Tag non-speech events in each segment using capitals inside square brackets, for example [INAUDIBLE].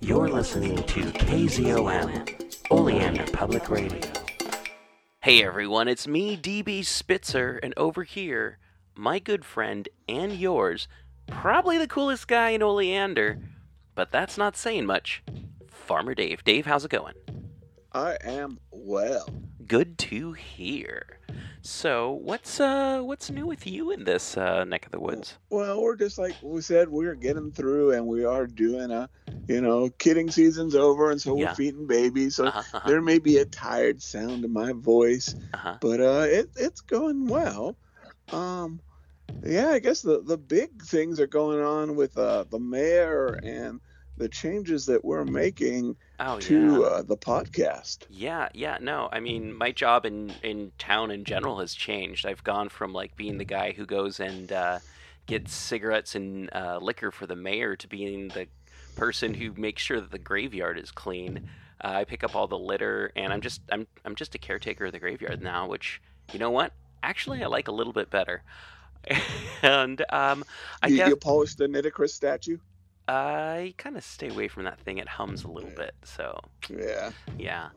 You're listening to KZOM, Oleander Public Radio. Hey everyone, it's me, DB Spitzer, and over here, my good friend and yours, probably the coolest guy in Oleander, but that's not saying much. Farmer Dave. Dave, how's it going? I am well. Good to hear. So, what's uh what's new with you in this uh, neck of the woods? Well, we're just like we said, we're getting through, and we are doing a, you know, kidding season's over, and so Yeah. we're feeding babies. So Uh-huh, uh-huh, there may be a tired sound in my voice, uh-huh. but uh, it it's going well. Um, yeah, I guess the the big things are going on with uh the mayor and the changes that we're making Oh to yeah. uh, the podcast. Yeah, yeah, no. I mean, my job in in town in general has changed. I've gone from like being the guy who goes and uh, gets cigarettes and uh, liquor for the mayor to being the person who makes sure that the graveyard is clean. Uh, I pick up all the litter, and I'm just I'm I'm just a caretaker of the graveyard now. Which you know what? Actually, I like a little bit better. [LAUGHS] and um, I you, guess you polished the Nitocris statue. I kind of stay away from that thing. It hums a little bit, so. Yeah. Yeah.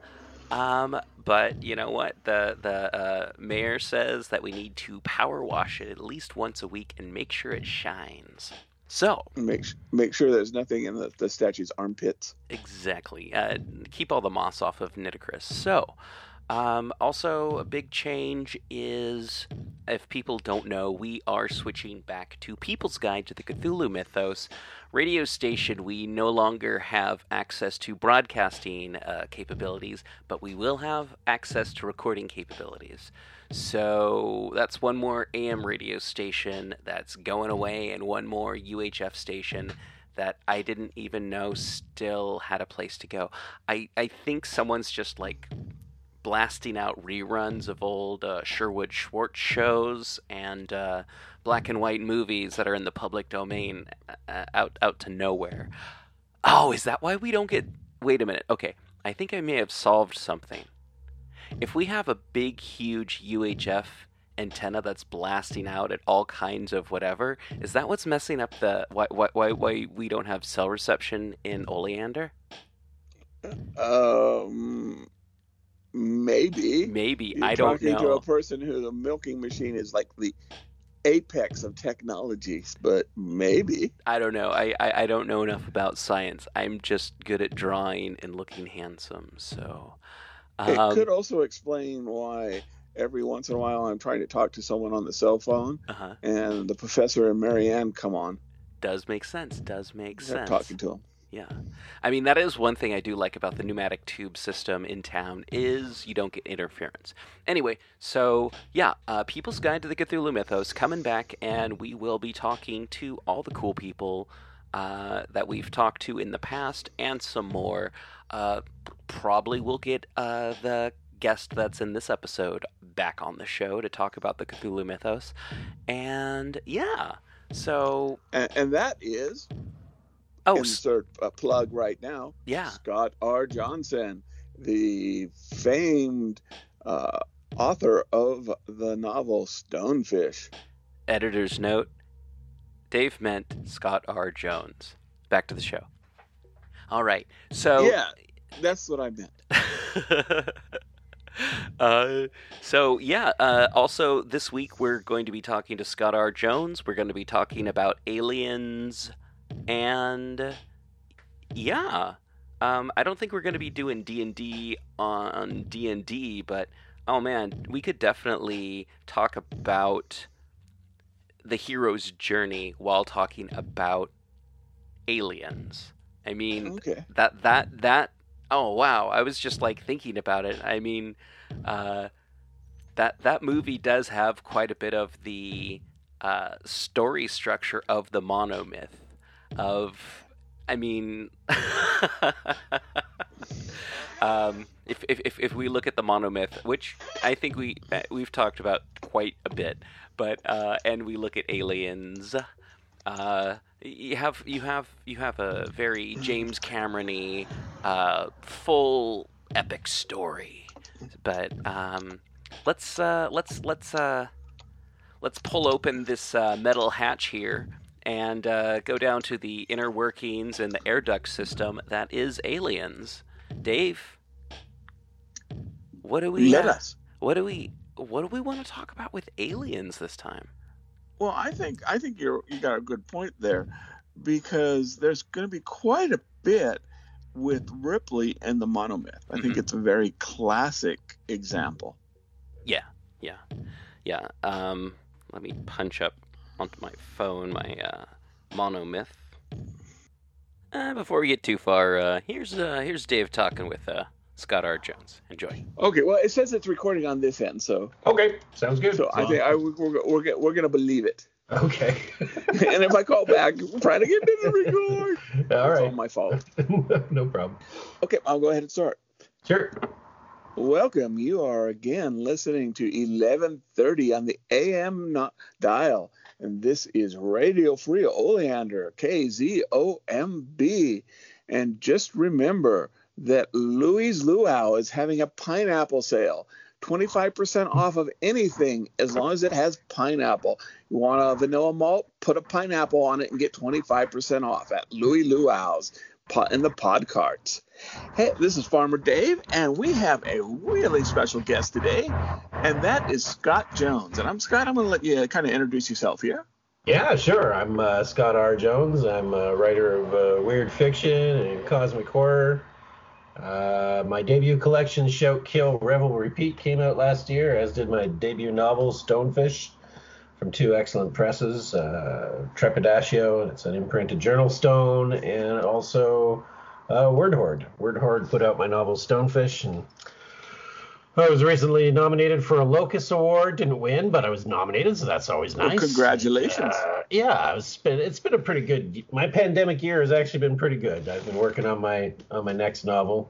Um, but you know what? The the uh, mayor says that we need to power wash it at least once a week and make sure it shines. So Make make sure there's nothing in the, the statue's armpits. exactly, uh, keep all the moss off of Nitocris. So, um, also a big change is, if people don't know, we are switching back to People's Guide to the Cthulhu Mythos radio station. We no longer have access to broadcasting uh, capabilities, but we will have access to recording capabilities. So that's one more AM radio station that's going away, and one more UHF station that I didn't even know still had a place to go. I, I think someone's just like blasting out reruns of old uh, Sherwood Schwartz shows and uh, black and white movies that are in the public domain uh, out out to nowhere. Oh, is that why we don't get? Wait a minute. Okay, I think I may have solved something. If we have a big, huge UHF antenna that's blasting out at all kinds of whatever, is that what's messing up the why why why, why we don't have cell reception in Oleander? Um, maybe. Maybe You're I don't know. talking to a person who the milking machine is like the apex of technologies, but maybe. I don't know. I, I, I don't know enough about science. I'm just good at drawing and looking handsome. So, it um, could also explain why every once in a while I'm trying to talk to someone on the cell phone, uh-huh. and the professor and Mary Ann come on. does make sense. Does make I'm sense. talking to them. Yeah, I mean that is one thing I do like about the pneumatic tube system in town is you don't get interference. Anyway, so yeah, uh, People's Guide to the Cthulhu Mythos coming back, and we will be talking to all the cool people uh, that we've talked to in the past and some more. Uh, probably we'll get uh, the guest that's in this episode back on the show to talk about the Cthulhu Mythos, and yeah, so And, and that is oh insert a plug right now. yeah. Scott R. Johnson, the famed uh, author of the novel Stonefish. Editor's note Dave meant Scott R. Jones. Back to the show. All right. So. Yeah, that's what I meant. [LAUGHS] uh, so, yeah. Uh, also, this week we're going to be talking to Scott R. Jones. We're going to be talking about aliens. And. Yeah. Um, I don't think we're going to be doing D&D on D&D, but oh man, we could definitely talk about the hero's journey while talking about aliens. I mean, Okay. that that that oh wow, I was just like thinking about it. I mean, uh, that that movie does have quite a bit of the uh, story structure of the monomyth of I mean, [LAUGHS] um, if, if, if, we look at the monomyth, which I think we we've talked about quite a bit, but uh, and we look at aliens, uh, you have you have you have a very James Cameron-y, uh, full epic story, but um, let's uh, let's let's uh, let's pull open this uh, metal hatch here and uh, go down to the inner workings and the air duct system that is aliens. Dave, what do we Let us. what do we what do we want to talk about with aliens this time? Well, I think I think you're you got a good point there, because there's going to be quite a bit with Ripley and the monomyth. I think Mhm. it's a very classic example. Yeah, yeah, yeah. Um, let me punch up onto my phone my uh, monomyth. Uh, before we get too far, uh, here's uh, here's Dave talking with uh, Scott R. Jones. Enjoy. Okay, well, it says it's recording on this end, so Okay, sounds good. so I think I, we're we're, we're, we're going to believe it. Okay. [LAUGHS] and if I call back, we're trying to get it to record. [LAUGHS] All It's all my fault. [LAUGHS] no problem. Okay, I'll go ahead and start. Sure. Welcome. You are again listening to 1130 on the AM dial. And this is Radio Free Oleander, KZOMB. And just remember that Louis Luau is having a pineapple sale. 25% off of anything as long as it has pineapple. You want a vanilla malt? Put a pineapple on it and get 25% off at Louis Luau's in the pod carts. Hey, this is Farmer Dave, and we have a really special guest today, and that is Scott Jones. And I'm Scott. I'm going to let you kind of introduce yourself here. Yeah, sure. I'm uh, Scott R. Jones. I'm a writer of uh, weird fiction and cosmic horror. Uh, my debut collection, Shout, Kill, Revel, Repeat, came out last year, as did my debut novel, Stonefish, from two excellent presses, uh, Trepidatio, it's an imprinted JournalStone, and also uh, Word Horde. Word Horde put out my novel, Stonefish, and I was recently nominated for a Locus Award. Didn't win, but I was nominated, so that's always Well, nice. congratulations. Uh, yeah, it's been it's been a pretty good. My pandemic year has actually been pretty good. I've been working on my on my next novel,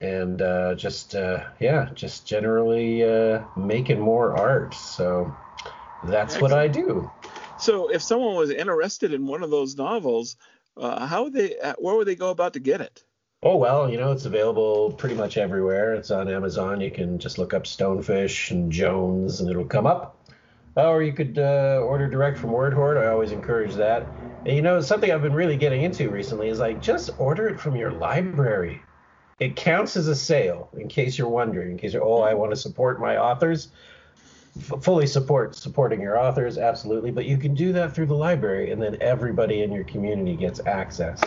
and uh, just uh, yeah, just generally uh, making more art. So that's what I do. So, if someone was interested in one of those novels, uh, how would they? Uh, where would they go about to get it? Oh well, you know it's available pretty much everywhere. It's on Amazon. You can just look up Stonefish and Jones, and it'll come up. Or you could uh, order direct from Word Horde. I always encourage that. And you know something I've been really getting into recently is like just order it from your library. It counts as a sale. In case you're wondering, in case you're oh I want to support my authors, F- fully support supporting your authors absolutely. But you can do that through the library, and then everybody in your community gets access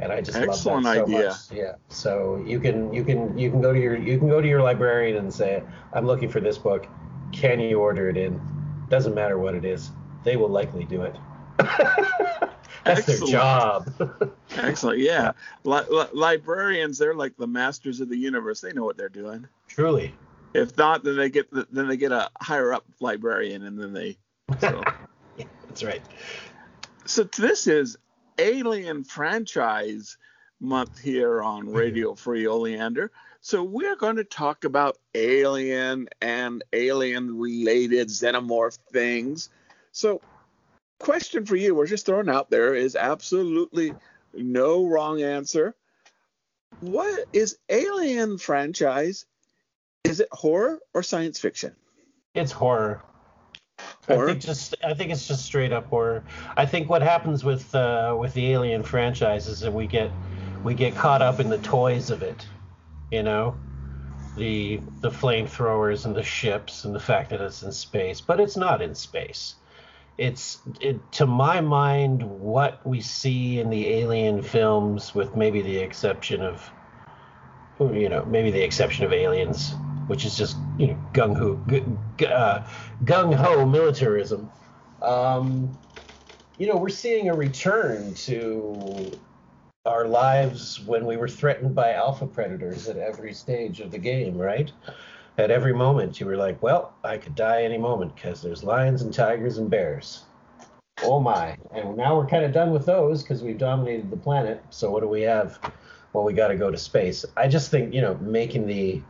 and I just Excellent love that so idea. much. Yeah. So you can you can you can go to your you can go to your librarian and say, I'm looking for this book. Can you order it in? Doesn't matter what it is. They will likely do it. [LAUGHS] That's their Excellent. job. [LAUGHS] Excellent. Yeah, li- li- librarians they're like the masters of the universe. They know what they're doing. Truly. If not, then they get the, then they get a higher up librarian, and then they. So. [LAUGHS] That's right. so this is Alien franchise month here on mm-hmm. Radio Free Oleander. So we're going to talk about alien and alien related xenomorph things. So question for you, we're just throwing out there is absolutely no wrong answer. What is Alien franchise? Is it horror or science fiction? It's horror. Horror? I think just I think it's just straight up horror. I think what happens with uh, with the Alien franchise is that we get we get caught up in the toys of it, you know, the the flamethrowers and the ships and the fact that it's in space, but it's not in space. It's it, to my mind what we see in the Alien films, with maybe the exception of you know maybe the exception of Aliens, which is just you know gung ho gu- uh, gung ho militarism. Um, you know, we're seeing a return to our lives when we were threatened by alpha predators at every stage of the game, right? At every moment, you were like, well, I could die any moment because there's lions and tigers and bears. Oh my. And now we're kind of done with those because we've dominated the planet. So what do we have? Well, we got to go to space. I just think, you know, making the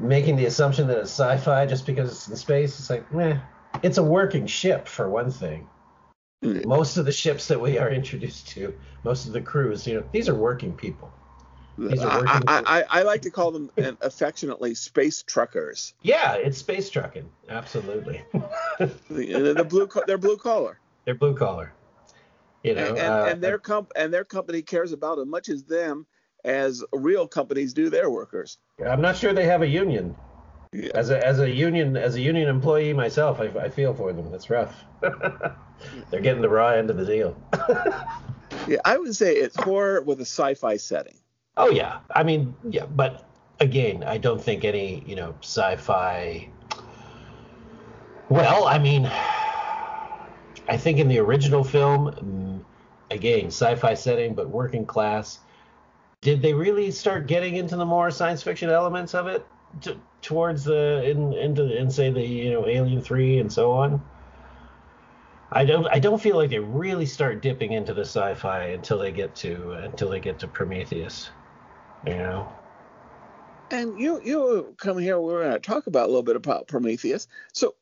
making the assumption that it's sci-fi just because it's in space, it's like, meh. It's a working ship for one thing. Mm. Most of the ships that we are [LAUGHS] introduced to, most of the crews, you know, these are working people. These are I, working- I, I, I like to call them [LAUGHS] affectionately space truckers. Yeah, it's space trucking. Absolutely. [LAUGHS] The, the blue, they're blue collar. They're blue collar. You know, and, uh, and their comp and their company cares about as much as them as real companies do their workers. I'm not sure they have a union. Yeah. As a as a union as a union employee myself, I, I feel for them. That's rough. [LAUGHS] They're getting the raw end of the deal. [LAUGHS] Yeah, I would say it's horror with a sci-fi setting. oh yeah, I mean yeah, but again, I don't think any you know sci-fi. Well, I mean, I think in the original film, again, sci-fi setting, but working class. Did they really start getting into the more science fiction elements of it t- towards the in into in say the you know Alien Three and so on? I don't I don't feel like they really start dipping into the sci-fi until they get to until they get to Prometheus. You know. And you you come here. We're going to talk about a little bit about Prometheus. So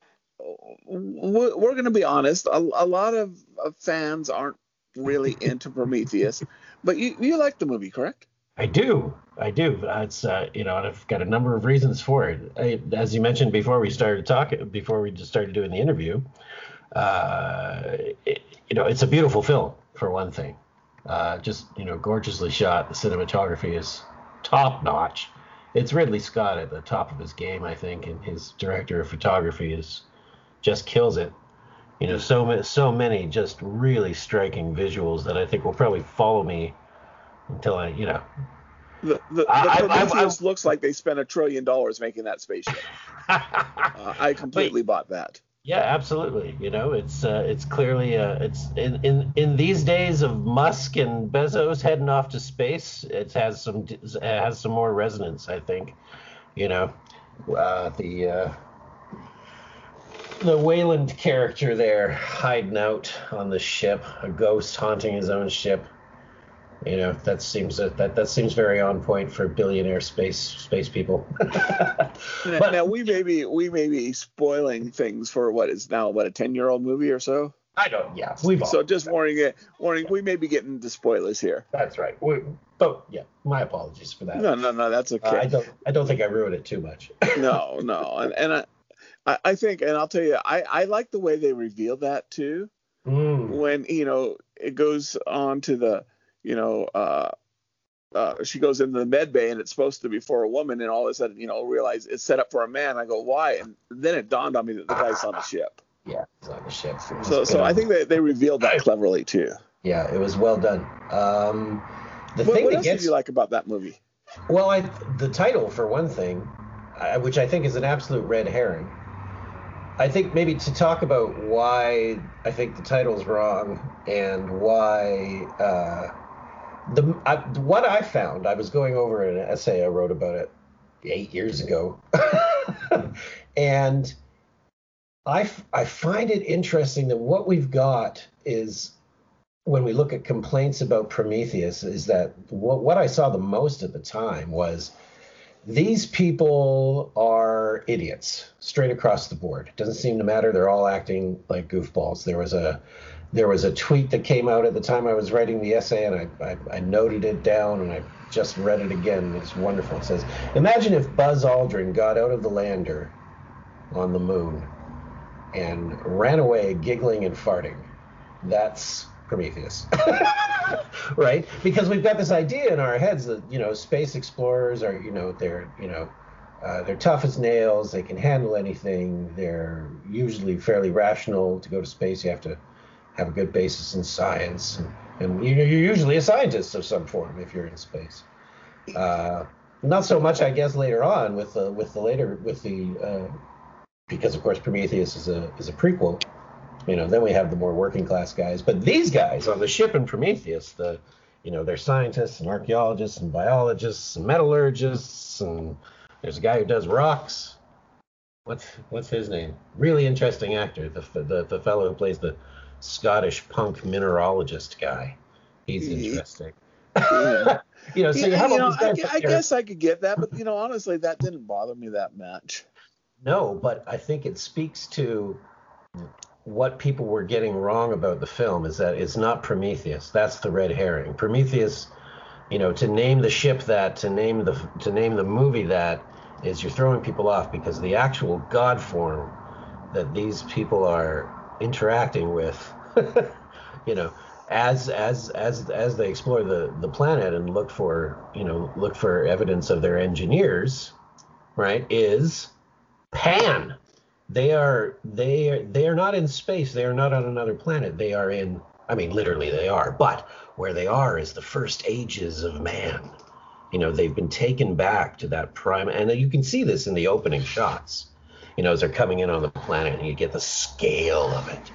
we're, we're going to be honest. A, a lot of, of fans aren't really into Prometheus, [LAUGHS] but you you like the movie, correct? I do. I do. It's uh, you know, I've got a number of reasons for it. I, as you mentioned before we started talking, before we just started doing the interview, uh, it, you know, it's a beautiful film for one thing. Uh, just you know, gorgeously shot. The cinematography is top notch. It's Ridley Scott at the top of his game, I think, and his director of photography is just kills it. You know, so so many just really striking visuals that I think will probably follow me until I, you know, The the, the I- I- I- looks like they spent a trillion dollars making that spaceship. [LAUGHS] Uh, I completely bought that. Yeah, absolutely. You know, it's uh, it's clearly uh, it's in, in in these days of Musk and Bezos heading off to space, it has some it has some more resonance, I think. You know, uh, the uh, the Weyland character there hiding out on the ship, a ghost haunting his own ship. You know, that seems that that, that seems very on point for billionaire space space people. [LAUGHS] But- now we may be we may be spoiling things for what is now what a ten year old movie or so. I don't. Yeah, we've all. So just warning it, warning we may be getting into spoilers here. That's right. We, but yeah, my apologies for that. No, no, no, that's Uh, I okay. don't. I don't think I ruined it too much. no, [LAUGHS] no, and and I, I, I think, and I'll tell you, I I like the way they reveal that too. Mm. When you know it goes on to the, you know, uh, uh, she goes into the med bay and it's supposed to be for a woman, and all of a sudden, you know, realize it's set up for a man. I go, why? And then it dawned on me that the guy's on the ship. [LAUGHS] Yeah, it's on the ship. So, so. I think they, they revealed that cleverly too. Yeah, it was well done. Um, the What, thing what that else gets did you like about that movie? well, I the title for one thing, I, which I think is an absolute red herring. I think maybe to talk about why I think the title's wrong and why uh, the I, what I found. I was going over an essay I wrote about it eight years ago, [LAUGHS] and I I find it interesting that what we've got is when we look at complaints about Prometheus is that what, what I saw the most at the time was these people are idiots straight across the board. Doesn't seem to matter. They're all acting like goofballs. There was a there was a tweet that came out at the time I was writing the essay, and I, I, I noted it down, and I just read it again. It's wonderful. It says, "Imagine if Buzz Aldrin got out of the lander on the moon and ran away giggling and farting. That's Prometheus. [LAUGHS] [LAUGHS] right? Because we've got this idea in our heads that, you know, space explorers are, you know, they're, you know, uh, they're tough as nails. They can handle anything. They're usually fairly rational. To go to space, you have to have a good basis in science, and, and you're usually a scientist of some form if you're in space. Uh, not so much, I guess, later on with the with the later with the uh, because of course Prometheus is a is a prequel. You know, then we have the more working class guys, but these guys on the ship in Prometheus, the you know, they're scientists and archaeologists and biologists and metallurgists, and there's a guy who does rocks. What's what's his name? Really interesting actor, the the the fellow who plays the Scottish punk mineralogist guy. He's interesting. Yeah. [LAUGHS] you know, so you Yeah, you all know, I, I guess I could get that, but you know, honestly, that didn't bother me that much. No, but I think it speaks to what people were getting wrong about the film is that it's not Prometheus. That's the red herring. Prometheus, you know, to name the ship that, to name the to name the movie that is you're throwing people off because the actual god form that these people are interacting with [LAUGHS] you know, as as as as they explore the the planet and look for you know look for evidence of their engineers, right? Is Pan. They are they are they are not in space. They are not on another planet. They are in. I mean, literally they are. But where they are is the first ages of man. You know, they've been taken back to that prime, and you can see this in the opening shots. You know, as they're coming in on the planet, and you get the scale of it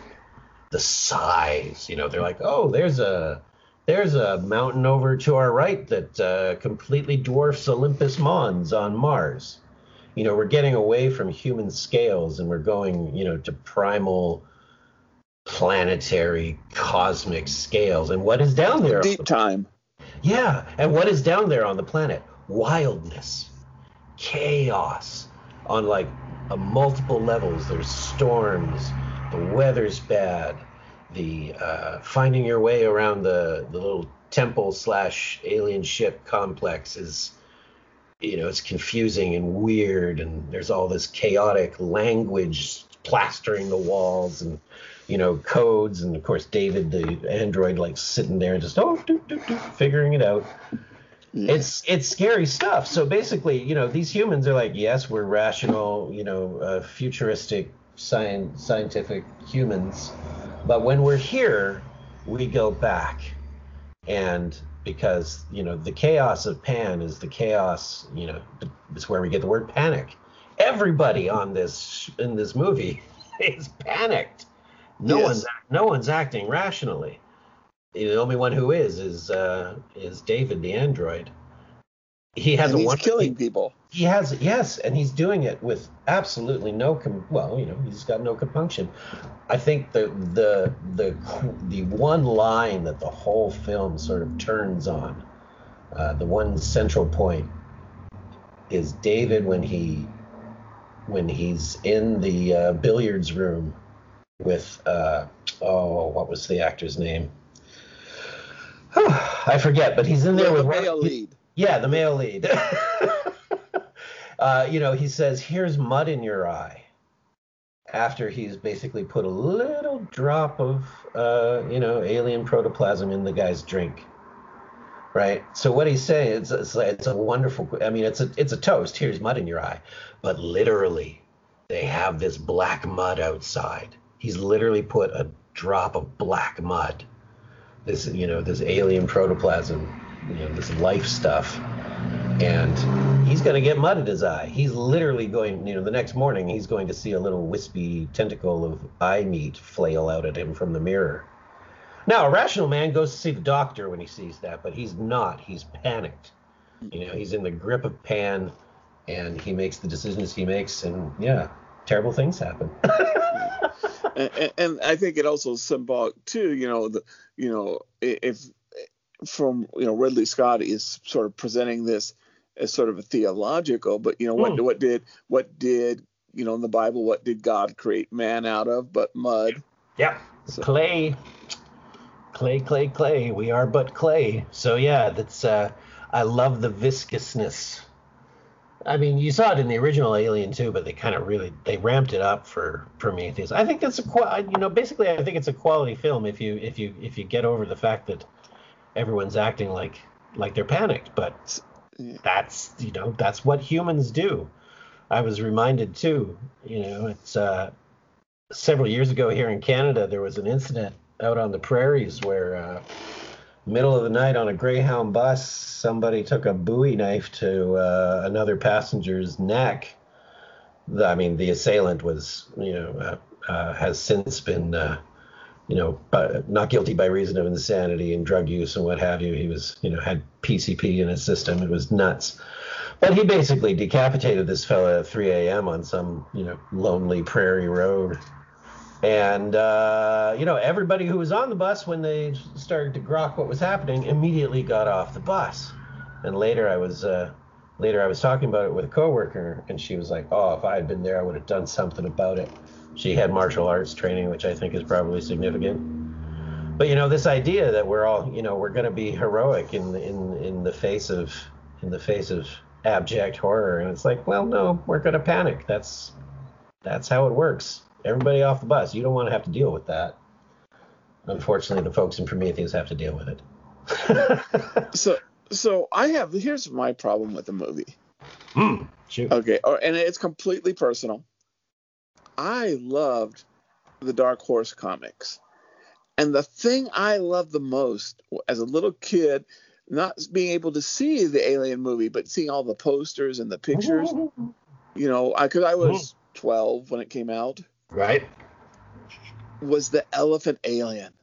the size. You know, they're like, oh, there's a there's a mountain over to our right that uh, completely dwarfs Olympus Mons on Mars. You know, we're getting away from human scales and we're going, you know, to primal planetary cosmic scales. And what is down there? Deep time. Yeah, and what is down there on the planet? Wildness, chaos on like a multiple levels. There's storms, the weather's bad, the uh, finding your way around the, the little temple slash alien ship complex is you know it's confusing and weird and there's all this chaotic language plastering the walls and you know codes and of course david the android like sitting there and just oh doo, doo, doo, figuring it out yeah. it's it's scary stuff so basically you know these humans are like yes we're rational you know uh, futuristic science, scientific humans. But when we're here, we go back. And because, you know, the chaos of Pan is the chaos, you know, it's where we get the word panic. Everybody on this in this movie [LAUGHS] is panicked. No yes. one's no one's acting rationally. The only one who is is uh, is David the android. He has and a he's killing people. He has yes, and he's doing it with absolutely no com- well, you know, he's got no compunction. I think the the the the one line that the whole film sort of turns on, uh, the one central point, is David when he when he's in the uh, billiards room with uh, oh what was the actor's name? [SIGHS] I forget, but he's in there with lead. Yeah, the male lead. [LAUGHS] uh, you know, he says, "Here's mud in your eye." After he's basically put a little drop of, uh, you know, alien protoplasm in the guy's drink, right? So what he's saying is, it's, it's a wonderful. I mean, it's a it's a toast. Here's mud in your eye, but literally, they have this black mud outside. He's literally put a drop of black mud. This, you know, this alien protoplasm you know this life stuff and he's going to get mud in his eye. He's literally going you know the next morning he's going to see a little wispy tentacle of eye meat flail out at him from the mirror. Now a rational man goes to see the doctor when he sees that but he's not. He's panicked. You know he's in the grip of pan and he makes the decisions he makes and yeah terrible things happen. [LAUGHS] And, and, I think it also symbolic too. You know, the you know if from you know Ridley Scott is sort of presenting this as sort of a theological, but you know what mm. what did what did you know in the Bible what did God create man out of but mud? Yeah, so. clay, clay, clay, clay. We are but clay. So yeah, that's uh, I love the viscousness. I mean, you saw it in the original Alien too, but they kind of really they ramped it up for for Prometheus. I think that's a you know basically I think it's a quality film if you if you if you get over the fact that everyone's acting like like they're panicked, but that's you know that's what humans do. I was reminded too, you know, it's uh, several years ago here in Canada there was an incident out on the prairies where uh, middle of the night on a Greyhound bus somebody took a Bowie knife to uh, another passenger's neck. The, I mean, the assailant was, you know, uh, uh, has since been uh, you know, not guilty by reason of insanity and drug use and what have you. He was, you know, had PCP in his system. It was nuts. But he basically decapitated this fella at 3 a.m. on some, you know, lonely prairie road. And, uh, you know, everybody who was on the bus when they started to grok what was happening immediately got off the bus. And later I was, uh, later I was talking about it with a coworker and she was like, oh, if I had been there, I would have done something about it she had martial arts training, which I think is probably significant. But you know, this idea that we're all, you know, we're going to be heroic in in in the face of in the face of abject horror, and it's like, well, no, we're going to panic. That's that's how it works. Everybody off the bus. You don't want to have to deal with that. unfortunately, the folks in Prometheus have to deal with it. [LAUGHS] so so I have here's my problem with the movie. Mm. Okay, or, and it's completely personal. I loved the Dark Horse comics. And the thing I loved the most as a little kid, not being able to see the Alien movie, but seeing all the posters and the pictures, [LAUGHS] you know, because I, I was 12 when it came out, Right. was the Elephant Alien.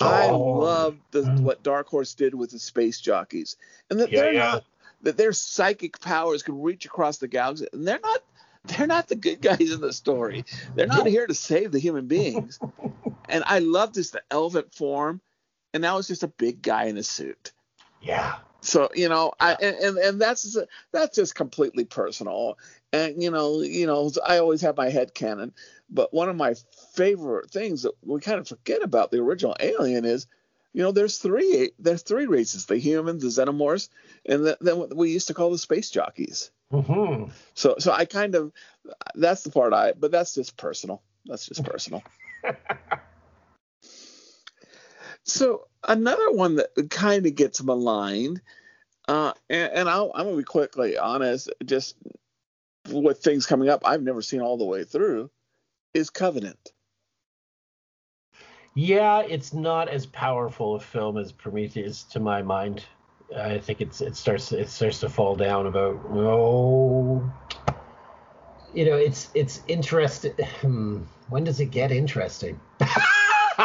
Oh. I loved the, Mm. what Dark Horse did with the space jockeys, and that Yeah, they're yeah. not that their psychic powers can reach across the galaxy, and they're not they're not the good guys in the story. They're not here to save the human beings. and I loved this the elephant form, and now it's just a big guy in a suit. Yeah. So you know, I and and, and that's that's just completely personal. And you know, you know, I always have my head canon, but one of my favorite things that we kind of forget about the original Alien is, you know, there's three there's three races: the humans, the xenomorphs, and the, then what we used to call the space jockeys. Hmm So so I kind of that's the part I, but that's just personal. That's just personal. [LAUGHS] so another one that kind of gets maligned, uh, and, and I'll, I'm gonna be quickly honest, just with things coming up, I've never seen all the way through, is Covenant. Yeah, it's not as powerful a film as Prometheus to my mind. I think it's it starts it starts to fall down about oh you know it's it's interesting hmm, when does it get interesting? [LAUGHS]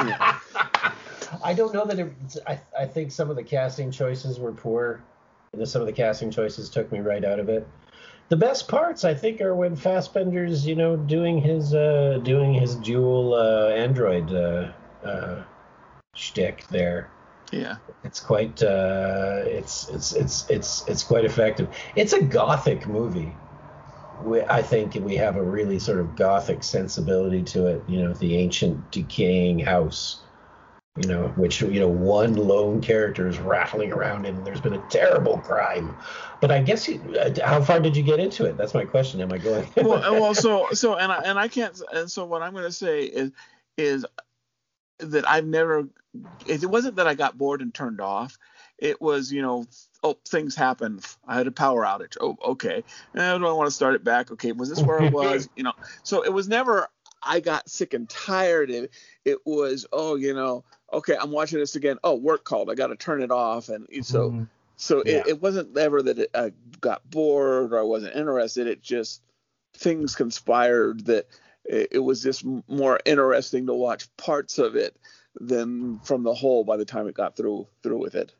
I don't know that it, I, I think some of the casting choices were poor. Some of the casting choices took me right out of it. The best parts I think are when Fassbender's you know doing his uh doing his dual uh android uh uh shtick there Yeah. it's quite uh, it's it's it's it's it's quite effective. It's a gothic movie. We, I think we have a really sort of gothic sensibility to it. You know, the ancient decaying house. You know, which you know one lone character is rattling around in. There's been a terrible crime, but I guess you, uh, how far did you get into it? That's my question. Am I going? well, [LAUGHS] well, so so and I and I can't. And so what I'm going to say is is that I've never. It wasn't that I got bored and turned off. It was you know oh things happen. I had a power outage. Oh okay. Eh, do I want to start it back? Okay, was this where I [LAUGHS] was? You know. So it was never. I got sick and tired. It it was oh you know okay I'm watching this again. Oh work called. I got to turn it off. And so Mhm. so Yeah. it, it wasn't ever that it, I got bored or I wasn't interested. It just things conspired that it, it was just more interesting to watch parts of it than from the whole by the time it got through through with it.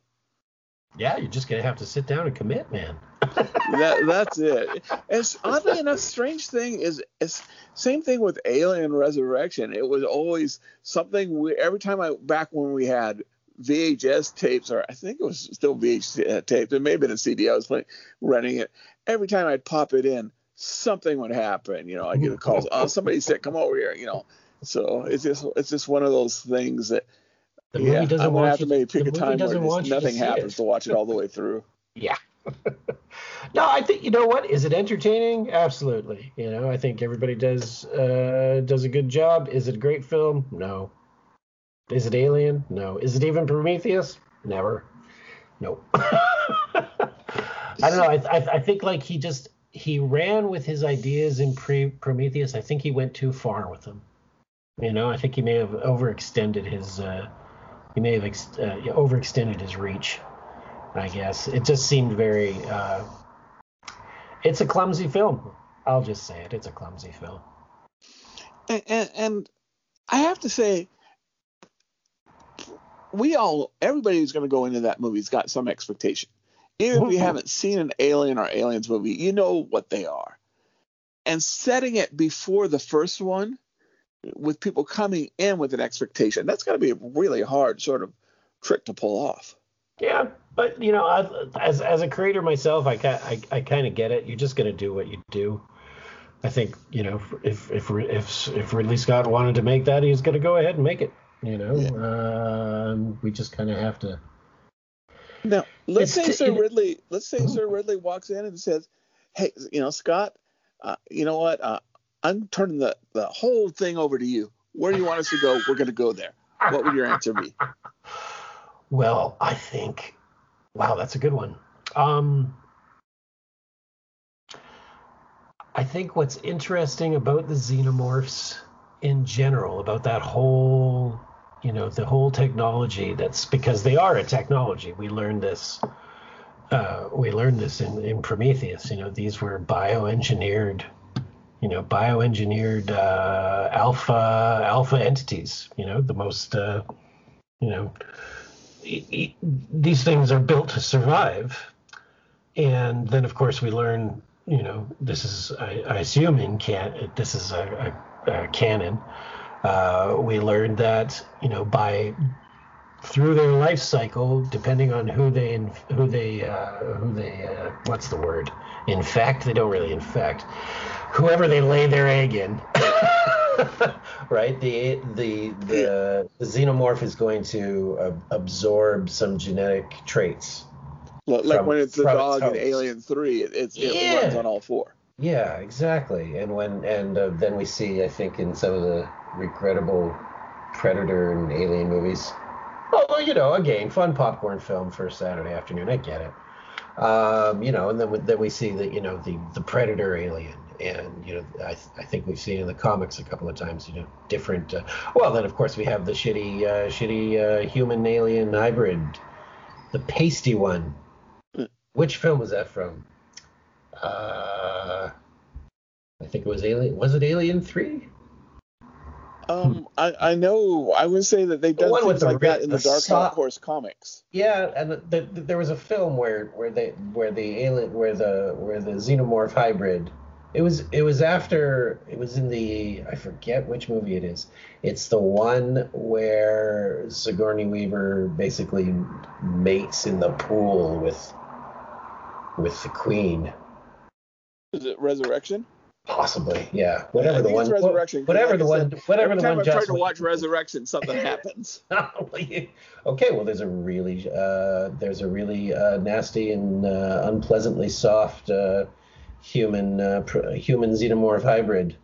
yeah, you're just gonna have to sit down and commit, man. [LAUGHS] That that's it. And oddly enough, strange thing is, is same thing with Alien Resurrection. It was always something we every time I back when we had VHS tapes, or I think it was still VHS tapes, it may have been a CD. I was playing, renting it. Every time I'd pop it in, something would happen. You know, I get a call. [LAUGHS] Oh, somebody said, "Come over here." You know, so it's just it's just one of those things that The movie yeah, doesn't I'm gonna want have to maybe pick a time where doesn't just want you to nothing happens to watch it all the way through. [LAUGHS] Yeah. no, I think you know what? Is it entertaining? Absolutely. You know, I think everybody does uh, does a good job. Is it a great film? No. Is it Alien? No. Is it even Prometheus? Never. No. [LAUGHS] I don't know. I, I I think like he just he ran with his ideas in pre Prometheus. I think he went too far with them. You know, I think he may have overextended his uh, he may have ex- uh, overextended his reach. I guess it just seemed very. Uh, it's a clumsy film. I'll just say it. It's a clumsy film. and, and, and I have to say, we all, everybody who's going to go into that movie's got some expectation. Even if you haven't seen an Alien or Aliens movie, you know what they are. And setting it before the first one, with people coming in with an expectation, that's got to be a really hard sort of trick to pull off. Yeah, but you know, I, as as a creator myself, I I, I kind of get it. You're just gonna do what you do. I think you know if if if if Ridley Scott wanted to make that, he's gonna go ahead and make it. You know, um, we just kind of have to. Now, let's It's say Sir it- Ridley, let's say Mhm. Sir Ridley walks in and says, "Hey, you know, Scott, uh, you know what? Uh, I'm turning the the whole thing over to you. Where do you want us to go? We're going to go there. what would your answer be? Well, I think, wow, that's a good one. Um, I think what's interesting about the xenomorphs in general, about that whole, you know, the whole technology, that's because they are a technology. We learned this. Uh, we learned this in, in Prometheus. You know, these were bioengineered, you know, bioengineered uh, alpha alpha entities. You know, the most, uh, you know, e- e- these things are built to survive. And then, of course, we learn you know, this is, I, I assume in can, this is a, a, a canon. Uh, we learned that, you know, by through their life cycle, depending on who they who they uh, who they uh, what's the word infect, they don't really infect. Whoever they lay their egg in, [LAUGHS] right? The the the the xenomorph is going to uh, absorb some genetic traits like from, when it's the dog in Alien Three, it, it's, it yeah. runs on all four. Yeah, exactly. And when and uh, then we see, I think, in some of the regrettable Predator and Alien movies. Although you know, again, fun popcorn film for a Saturday afternoon. I get it. Um, you know, and then then we see that you know the the Predator Alien, and you know I, I think we've seen in the comics a couple of times you know different. Uh, well, then of course we have the shitty uh, shitty uh, human alien hybrid, the pasty one which film was that from? Uh, I think it was Alien. Was it Alien Three? Um, I, I know. I would say that they've done the things like that in the, the Dark so- Horse comics. Yeah, and the, the, the, there was a film where where they where the alien where the where the xenomorph hybrid. It was it was after it was in the I forget which movie it is. It's the one where Sigourney Weaver basically mates in the pool with with the Queen. Is it Resurrection? Possibly, yeah. Whatever the one. Resurrection. Whatever like the one. Said, whatever the one. Every time I try to watch [LAUGHS] Resurrection, something happens. [LAUGHS] okay, well, there's a really, uh, there's a really uh, nasty and uh, unpleasantly soft uh, human uh, pr- human xenomorph hybrid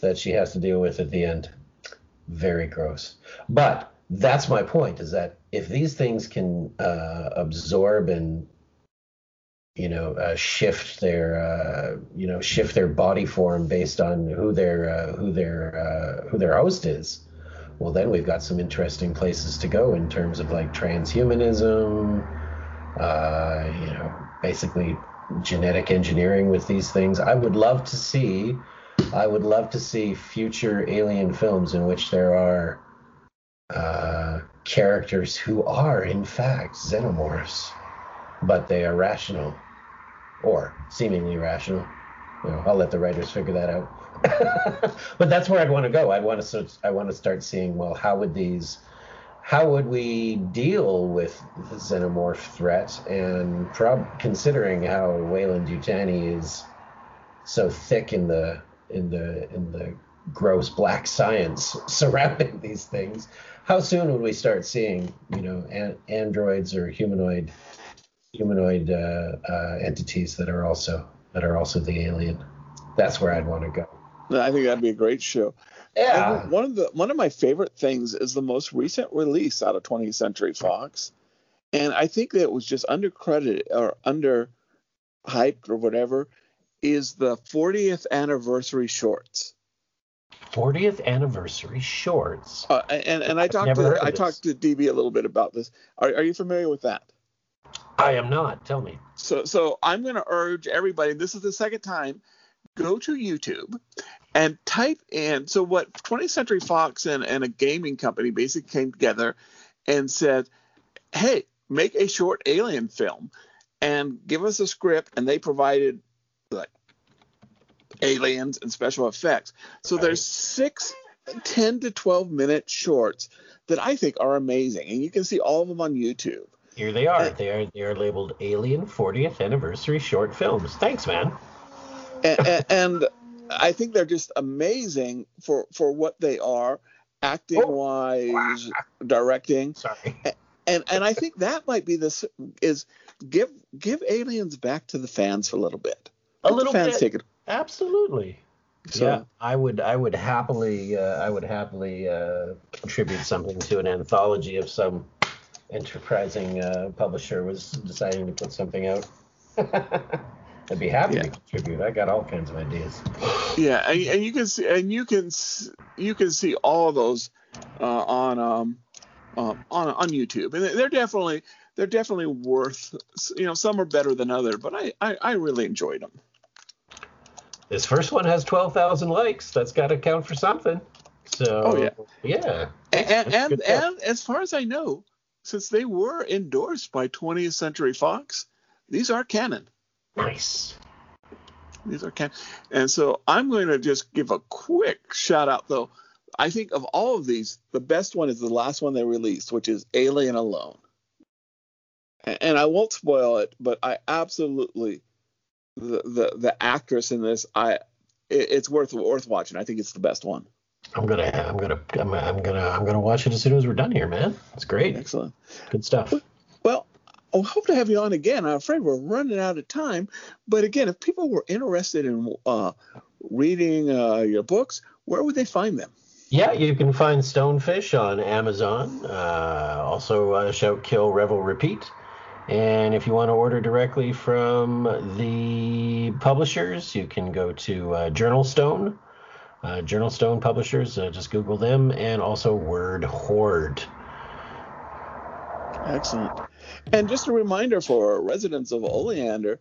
that she has to deal with at the end. Very gross. But that's my point: is that if these things can uh, absorb and you know uh, shift their uh, you know shift their body form based on who their uh, who their uh, who their host is. Well then we've got some interesting places to go in terms of like transhumanism uh, you know basically genetic engineering with these things. I would love to see i would love to see future alien films in which there are uh, characters who are in fact xenomorphs but they are rational or seemingly rational. You know, I'll let the writers figure that out. [LAUGHS] but that's where I'd want to go. I want to I want to start seeing well, how would these, how would we deal with the xenomorph threat? And prob- considering how Weyland-Yutani is so thick in the in the in the gross black science [LAUGHS] surrounding these things, how soon would we start seeing you know an- androids or humanoid humanoid uh, uh, entities that are also that are also the alien. That's where I'd want to go. I think that'd be a great show. Yeah. And one of the one of my favorite things is the most recent release out of 20th Century Fox, and I think that was just undercredited or under hyped or whatever, is the 40th anniversary shorts. 40th anniversary shorts. Uh, and and I talked to I talked to DB a little bit about this. Are, are you familiar with that? I am not. Tell me. So, so I'm going to urge everybody. This is the second time. Go to YouTube and type in. So, what 20th Century Fox and, and a gaming company basically came together and said, "Hey, make a short alien film and give us a script." And they provided like aliens and special effects. So right. there's six 10 to 12 minute shorts that I think are amazing, and you can see all of them on YouTube. Here they are. They are they are labeled Alien 40th Anniversary Short Films. Thanks, man. and, and, I think they're just amazing for for what they are, acting oh. wise, directing. Sorry. And and I think that might be this is give give Aliens back to the fans for a little bit. Let a little fans bit. Take it. Absolutely. So, yeah, I would I would happily uh, I would happily uh, contribute something to an anthology of some enterprising uh, publisher was deciding to put something out. [LAUGHS] I'd be happy Yeah. to contribute. I got all kinds of ideas. Yeah, and, and you can see, and you can you can see all those uh, on um, um on on YouTube, and they're definitely they're definitely worth. You know, some are better than other, but I I, I really enjoyed them. This first one has twelve thousand likes. That's got to count for something. So Oh, yeah. yeah. And and, and as far as I know, since they were endorsed by 20th Century Fox, these are canon. Nice. These are canon. And so I'm going to just give a quick shout out though. I think of all of these, the best one is the last one they released, which is Alien Alone. And I won't spoil it, but I absolutely the the, the actress in this, I it, it's worth worth watching. I think it's the best one. I'm gonna I'm gonna I'm, I'm gonna I'm gonna watch it as soon as we're done here, man. It's great. Excellent. Good stuff. Well, I hope to have you on again. I'm afraid we're running out of time. But again, if people were interested in uh, reading uh, your books, where would they find them? Yeah, you can find Stonefish on Amazon. Uh, also, uh, Shout, Kill, Revel, Repeat. And if you want to order directly from the publishers, you can go to uh, JournalStone. Uh, JournalStone publishers, uh, just Google them, and also Word Horde. Excellent. And just a reminder for residents of Oleander,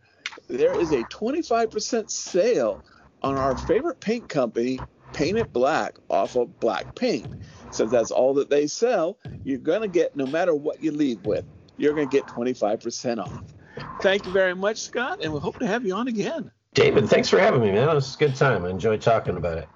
there is a 25% sale on our favorite paint company, Paint It Black, off of Black Paint. Since that's all that they sell, you're going to get, no matter what you leave with, you're going to get 25% off. Thank you very much, Scott, and we hope to have you on again. David, thanks for having me, man. It was a good time. I enjoyed talking about it.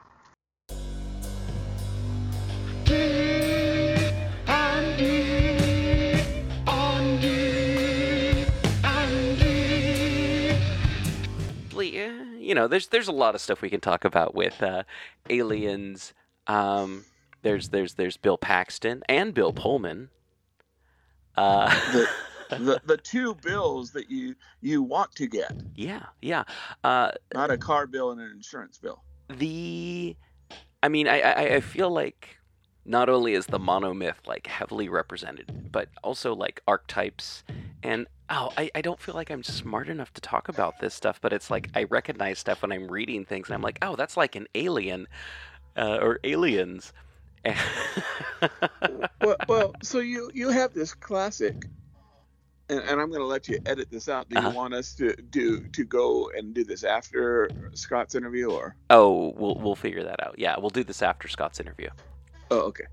You know, there's there's a lot of stuff we can talk about with uh, aliens. Um, there's there's there's Bill Paxton and Bill Pullman. Uh, The, [LAUGHS] the, the two bills that you, you want to get, yeah, yeah. Uh, not a car bill and an insurance bill. the, I mean, I, I I feel like not only is the monomyth like heavily represented, but also like archetypes and oh, I, I don't feel like I'm smart enough to talk about this stuff, but it's like I recognize stuff when I'm reading things and I'm like, oh, that's like an alien uh, or aliens. [LAUGHS] well, well, so you you have this classic, and, and I'm going to let you edit this out. Do Uh-huh. you want us to do to go and do this after Scott's interview, or? oh, we'll we'll figure that out. Yeah, we'll do this after Scott's interview. Oh, okay,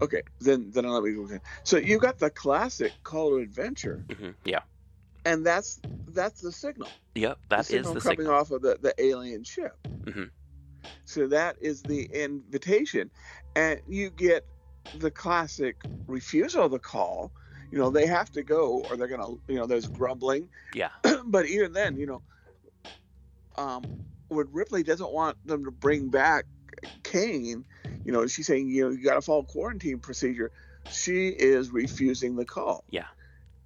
okay. Then then I'll let me go. again. So you got the classic Call to Adventure, hmm Yeah. and that's that's the signal. Yep. the That is signal the coming signal. off of the the alien ship. Mhm. So that is the invitation, and you get the classic refusal of the call. You know they have to go, or they're gonna. You know, there's grumbling. Yeah. [CLEARS THROAT] but even then, you know, um, when Ripley doesn't want them to bring back Kane, you know, she's saying, you know, you got to follow quarantine procedure. She is refusing the call. Yeah.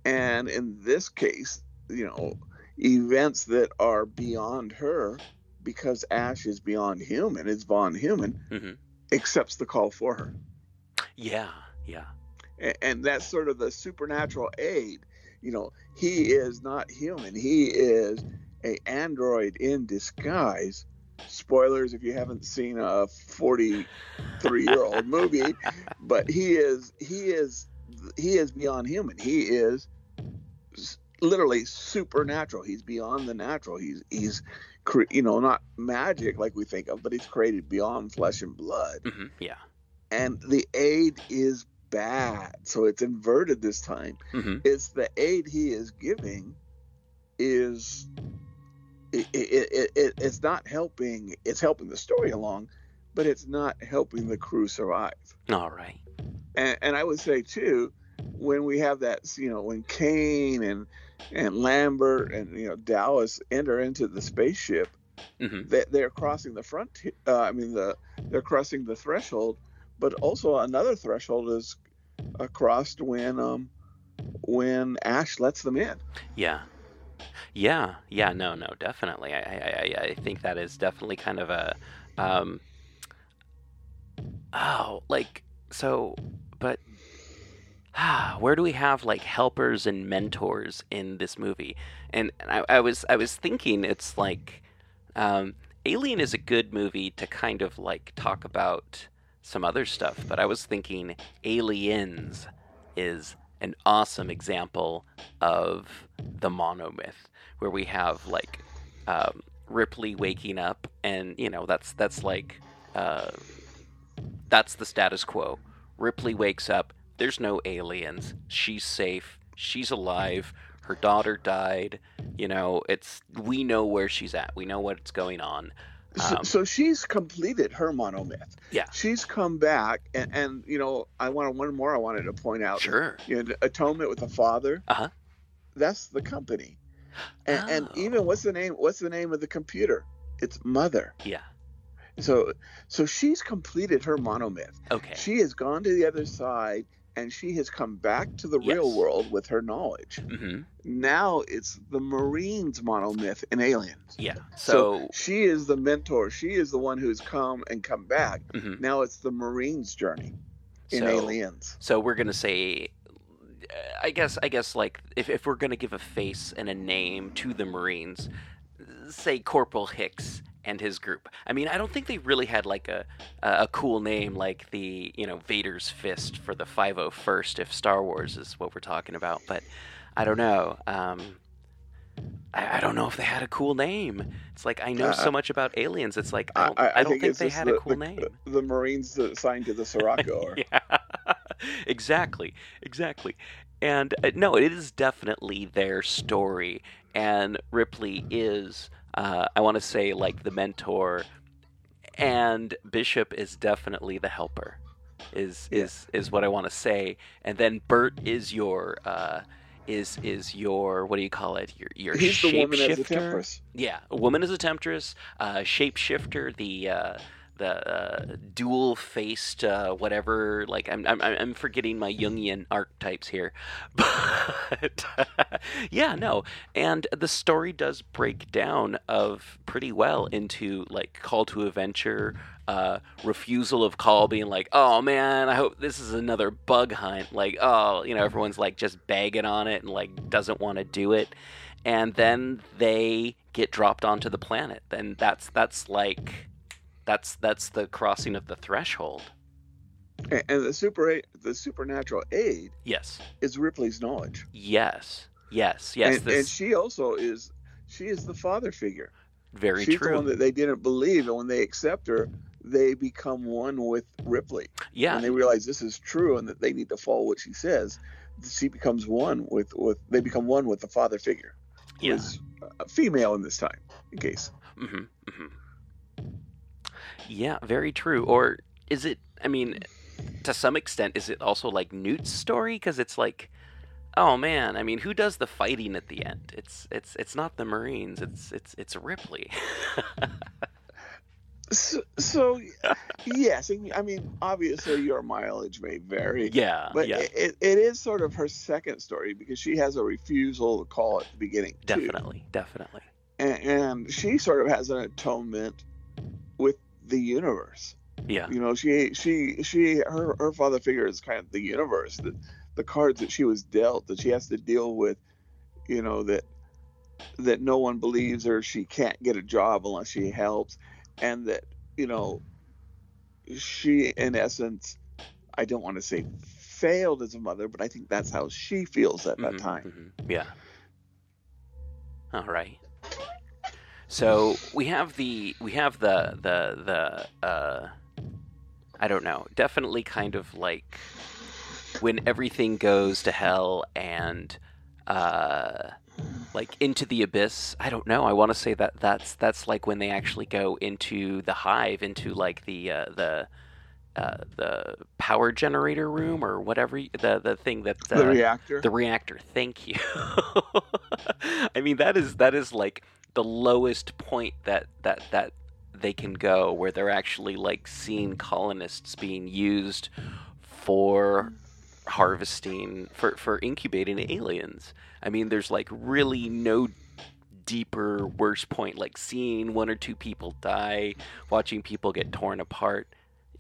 And in this case, you know, events that are beyond her, because Ash is beyond human, is beyond human, hmm accepts the call for her. Yeah. Yeah. A- and that's sort of the supernatural aid you know he is not human he is a android in disguise spoilers if you haven't seen a 43 year old movie but he is he is he is beyond human he is literally supernatural he's beyond the natural he's he's cre- you know not magic like we think of but he's created beyond flesh and blood hmm Yeah. and the aid is bad. So it's inverted this time. hmm It's the aid he is giving is it, it, it, it, it's not helping. It's helping the story along, but it's not helping the crew survive. All right. And, and I would say too, when we have that, you know, when Kane and and Lambert and you know Dallas enter into the spaceship, hmm they, they're crossing the front. Uh, I mean, the they're crossing the threshold, but also another threshold is crossed when um when Ash lets them in. Yeah. Yeah. Yeah. No. No. Definitely. I. I. I, think that is definitely kind of a Um, oh, like so, but ah, [SIGHS] where do we have like helpers and mentors in this movie? And, and I, I was I was thinking it's like um, Alien is a good movie to kind of like talk about some other stuff, but I was thinking Aliens is an awesome example of the monomyth, where we have like um, Ripley waking up, and you know that's that's like uh, that's the status quo. Ripley wakes up. There's no aliens. She's safe. She's alive. Her daughter died. You know, it's we know where she's at. We know what's going on. So, Um, so she's completed her monomyth. Yeah. She's come back, and, and you know, I want one more. I wanted to point out. Sure. You know, atonement with the father. Uh-huh. That's the company. And, and Oh. even what's the name? What's the name of the computer? It's Mother. Yeah. So, so she's completed her monomyth. Okay. She has gone to the other side, and she has come back to the real world with her knowledge. hmm Now it's the Marines monomyth in Aliens. Yeah. So, So. she is the mentor. She is the one who's come and come back. mhm. Now it's the Marines' journey in So- Aliens. So we're gonna say, uh, I guess, I guess, like if, if we're gonna give a face and a name to the Marines, say Corporal Hicks and his group. I mean, I don't think they really had like a a cool name like the you know Vader's fist for the 501st if Star Wars is what we're talking about. But I don't know. Um, I, I don't know if they had a cool name. It's like I know Uh, so much about aliens. It's like I don't, I, don't think, it's they had the, a cool the, name. The Marines assigned to the [LAUGHS] Sulaco. Or, yeah, [LAUGHS] exactly, exactly. And uh, no, it is definitely their story, and Ripley is, uh, I want to say, like the mentor, and Bishop is definitely the helper. Is is is what I want to say, and then Burke is your. Uh, is is your what do you call it? Your your He's the woman as a shapeshifter? temptress. Yeah, a woman is a temptress, uh, shapeshifter, the uh, the uh, dual-faced uh, whatever. Like I'm, I'm I'm forgetting my Jungian archetypes here, [LAUGHS] but yeah, no. And the story does break down of pretty well into like call to adventure. Uh, refusal of call being like, oh man, I hope this is another bug hunt. Like, oh, you know, everyone's like just bagging on it and like doesn't want to do it and then they get dropped onto the planet. Then that's that's like that's that's the crossing of the threshold. And, and the super the supernatural aid Yes, is Ripley's knowledge. yes, yes, yes. and, this and she also is she is the father figure. very She's the one that they didn't believe, and when they accept her, they become one with Ripley. yeah, And they realize this is true and that they need to follow what she says, she becomes one with with they become one with the father figure. who yeah. female in this time, in case. hmm hmm Yeah, very true. Or is it? I mean, to some extent, is it also like Newt's story? Because it's like, oh man, I mean, who does the fighting at the end? It's it's it's not the Marines. It's it's it's Ripley. [LAUGHS] So, so yes, I mean, obviously your mileage may vary, [LAUGHS] yeah, but yeah, it, it is sort of her second story because she has a refusal to call at the beginning. too. definitely, definitely. and, and she sort of has an atonement the universe. Yeah, You know, she she she her her father figure is kind of the universe, the the cards that she was dealt that she has to deal with. You know that that no one believes her. She can't get a job unless she helps, and that you know she in essence, I don't want to say failed as a mother, but I think that's how she feels at that Mhm, time. mhm, Yeah. All right. So we have the we have the the the uh, I don't know. Definitely kind of like when everything goes to hell and uh, like into the abyss. I don't know. I want to say that that's that's like when they actually go into the hive, into like the uh, the uh, the power generator room or whatever the the thing that uh, the reactor. the reactor. Thank you. [LAUGHS] I mean that is that is like the lowest point that that that they can go where they're actually like seeing colonists being used for harvesting for for incubating aliens. I mean there's like really no deeper, worse point, like seeing one or two people die, watching people get torn apart,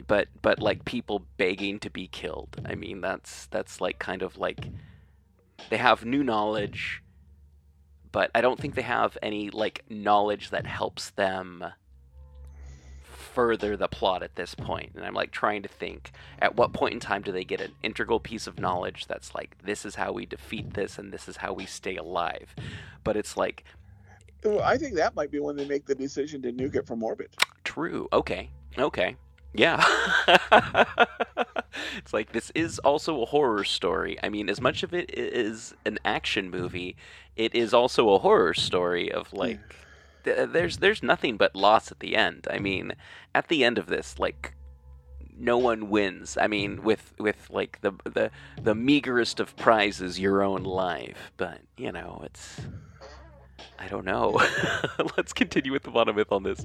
but but like people begging to be killed. I mean, that's that's like kind of like they have new knowledge, but I don't think they have any like knowledge that helps them further the plot at this point. and i'm like trying to think at what point in time do they get an integral piece of knowledge that's like this is how we defeat this and this is how we stay alive but it's like Well, I think that might be when they make the decision to nuke it from orbit. true okay okay yeah. [LAUGHS] It's like this is also a horror story. I mean as much of it is an action movie it is also a horror story of like [SIGHS] th- there's there's nothing but loss at the end. I mean at the end of this like no one wins. I mean with with like the the the meagerest of prizes your own life. But you know it's I don't know. [LAUGHS] Let's continue with the monomyth on this.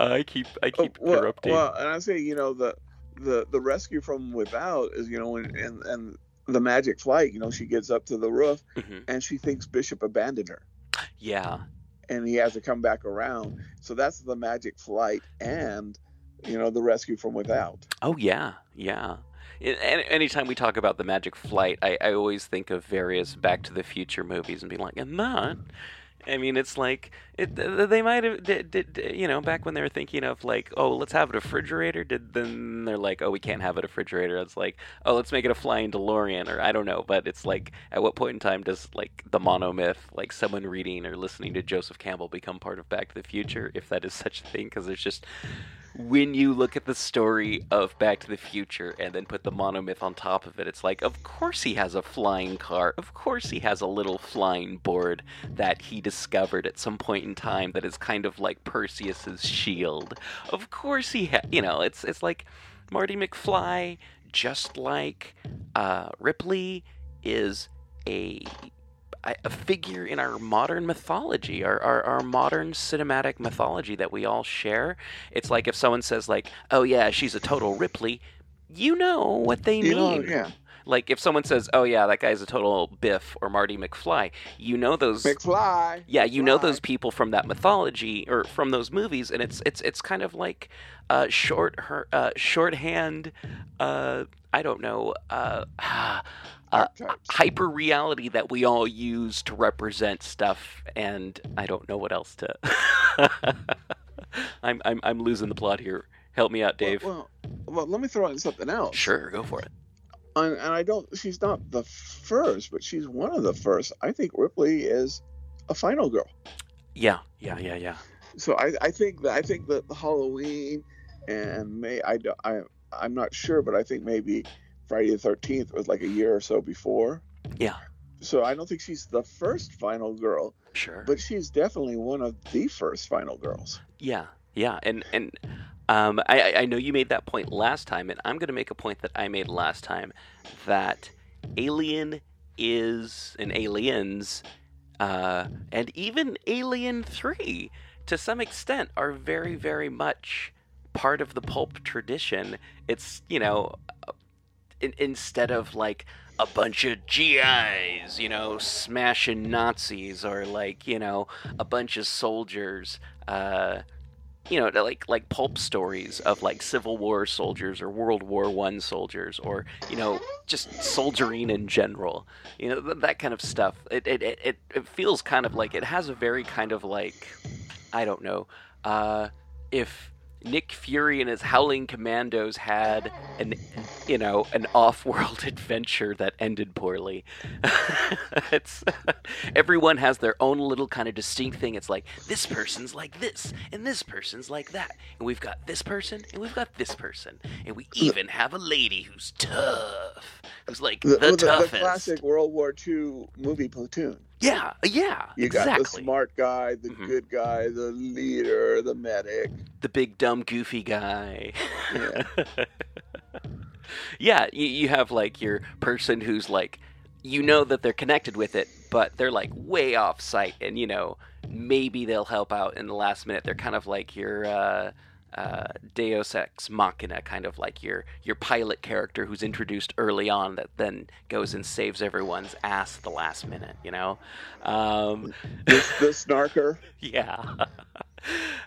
Uh, I keep I keep Oh, well, interrupting. well, and I say, you know, the the the rescue from without is, you know, and and, and the magic flight, you know, she gets up to the roof Mhm. and she thinks Bishop abandoned her, Yeah, and he has to come back around. So that's the magic flight and, you know, the rescue from without. Oh yeah, yeah. Any- Anytime we talk about the magic flight, I, I always think of various Back to the Future movies and be like, and that. I mean, it's like it, they might have, did, did, you know, back when they were thinking of like, oh, let's have a refrigerator. Did then they're like, oh, we can't have a refrigerator. It's like, oh, let's make it a flying DeLorean, or I don't know. But it's like, at what point in time does like the monomyth, like someone reading or listening to Joseph Campbell, become part of Back to the Future, if that is such a thing? Because there's just when you look at the story of Back to the Future and then put the monomyth on top of it, it's like, of course he has a flying car. Of course he has a little flying board that he discovered at some point in time that is kind of like Perseus's shield. Of course he, ha- you know, it's it's like Marty McFly, just like uh, Ripley, is a a figure in our modern mythology, our, our, our modern cinematic mythology that we all share. It's like if someone says like, "Oh yeah, she's a total Ripley," you know what they You know, mean. yeah. Like if someone says, "Oh yeah, that guy's a total Biff or Marty McFly," you know those. McFly. yeah, you know those people from that mythology or from those movies, and it's it's it's kind of like uh, short her uh, shorthand. Uh, I don't know. Uh, [SIGHS] uh, hyper reality that we all use to represent stuff, and I don't know what else to. [LAUGHS] I'm, I'm I'm losing the plot here. Help me out, Dave. Well, well, well, let me throw in something else. sure, go for it. And, and I don't. She's not the first, but she's one of the first. I think Ripley is a final girl. Yeah, yeah, yeah, yeah. So I, I think that I think that Halloween and May I, I I'm not sure, but I think maybe Friday the Thirteenth was like a year or so before. Yeah. So I don't think she's the first final girl, Sure. but she's definitely one of the first final girls. Yeah, yeah, and and um, I I- know you made that point last time, and I'm going to make a point that I made last time that Alien is and Aliens, uh, and even Alien Three, to some extent, are very very much part of the pulp tradition. It's you know, in, instead of like a bunch of GIs, you know, smashing Nazis, or like you know, a bunch of soldiers. Uh, you know, like like pulp stories of like Civil War soldiers or World War One soldiers, or you know, just soldiering in general. You know, th- that kind of stuff. It, it it it feels kind of like it has a very kind of like, I don't know, uh, if Nick Fury and his Howling Commandos had an, you know, an off-world [LAUGHS] adventure that ended poorly. [LAUGHS] it's everyone has their own little kind of distinct thing. It's like this person's like this, and this person's like that, and we've got this person, and we've got this person, and we even have a lady who's tough, who's like the, The, the, the classic World War II movie platoon. Yeah, yeah, You got the smart guy, the Mhm. good guy, the leader, the medic. the big dumb goofy guy. Yeah. [LAUGHS] yeah, you, you have like your person who's like, you know that they're connected with it, but they're like way off site, and you know maybe they'll help out in the last minute. They're kind of like your, uh, uh, Deus Ex Machina, kind of like your your pilot character who's introduced early on that then goes and saves everyone's ass at the last minute. You know, um, [LAUGHS] the, the snarker. [LAUGHS] yeah.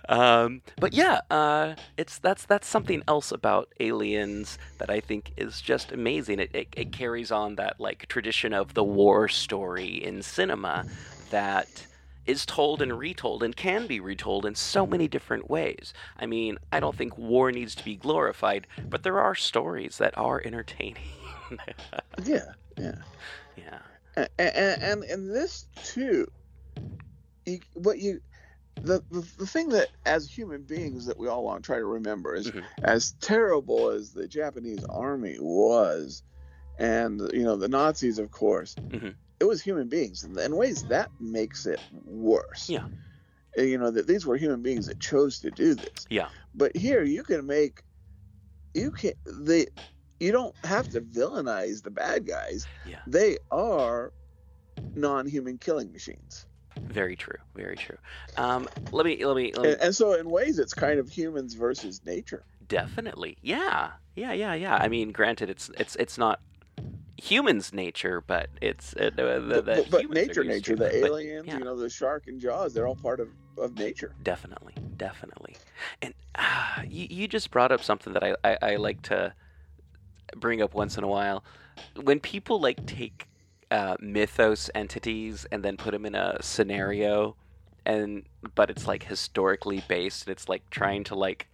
um, but yeah, uh, it's that's that's something else about Aliens that I think is just amazing. It, it it carries on that like tradition of the war story in cinema that is told and retold and can be retold in so many different ways. I mean, I don't think war needs to be glorified, but there are stories that are entertaining. [LAUGHS] yeah, yeah, yeah. And and, and, this too, you, what you the, the the thing that as human beings that we all want to try to remember is Mhm. as terrible as the Japanese army was, and you know the Nazis, of course, Mhm. It was human beings, and in ways that makes it worse. Yeah. You know that these were human beings that chose to do this. Yeah. But here you can make, you can they, you don't have to villainize the bad guys. Yeah. They are non-human killing machines. Very true. Very true. Um, let me let me let me And, and so in ways it's kind of humans versus nature. Definitely. Yeah. Yeah, yeah, yeah. I mean, granted it's it's it's not humans nature, but it's uh, the, the, But, but, nature, nature, the. But aliens, yeah. you know, the shark and jaws, they're all part of, of nature. Definitely, definitely. And uh, you, you just brought up something that I, I, I like to bring up once in a while. When people like take uh, mythos entities and then put them in a scenario, and but it's like historically based, and it's like trying to like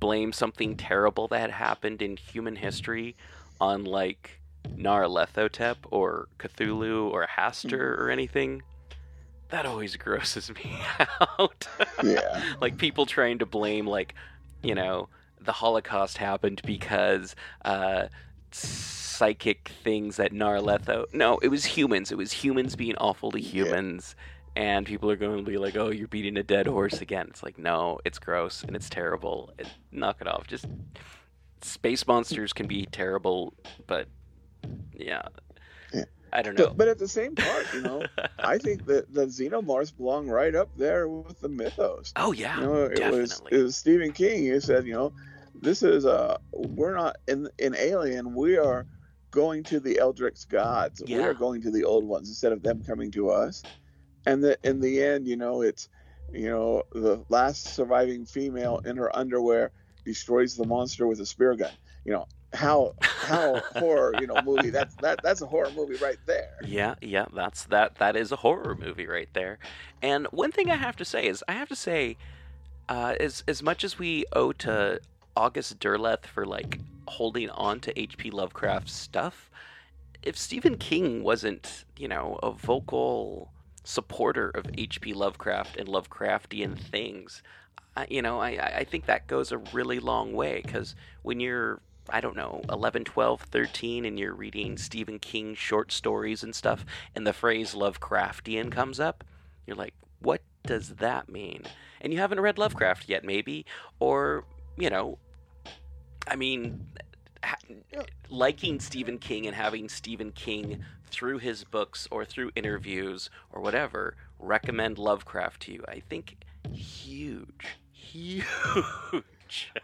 blame something terrible that had happened in human history on like Nyarlathotep or Cthulhu or Hastur or anything. That always [LAUGHS] grosses me out. Yeah. [LAUGHS] like people trying to blame like you know the holocaust happened because uh psychic things that narletho no it was humans it was humans being awful to Yeah. humans and people are going to be like oh you're beating a dead horse again it's like no it's gross and it's terrible it, knock it off just space monsters can be terrible but yeah Yeah. i don't know But, at the same part, you know, [LAUGHS] I think that the xenomorphs belong right up there with the mythos. oh yeah you know, it was definitely it was Stephen King who said, you know, this is a we're not in in Alien, we are going to the Eldritch gods. We are going to the old ones instead of them coming to us. And that in the end, you know, it's you know, the last surviving female in her underwear destroys the monster with a spear gun. You know, how [LAUGHS] how horror, you know, movie. That's that that's a horror movie right there. Yeah, yeah, that's that. That is a horror movie right there. And one thing I have to say is, I have to say, uh, as as much as we owe to August Derleth for like holding on to H.P. Lovecraft's stuff, if Stephen King wasn't, you know, a vocal supporter of H.P. Lovecraft and Lovecraftian things, I, you know, I I I think that goes a really long way because when you're I don't know, 11, 12, 13, and you're reading Stephen King short stories and stuff, and the phrase Lovecraftian comes up, you're like, what does that mean? And you haven't read Lovecraft yet, maybe, or, you know, I mean, ha- liking Stephen King and having Stephen King through his books or through interviews or whatever recommend Lovecraft to you, I think huge, [LAUGHS] huge.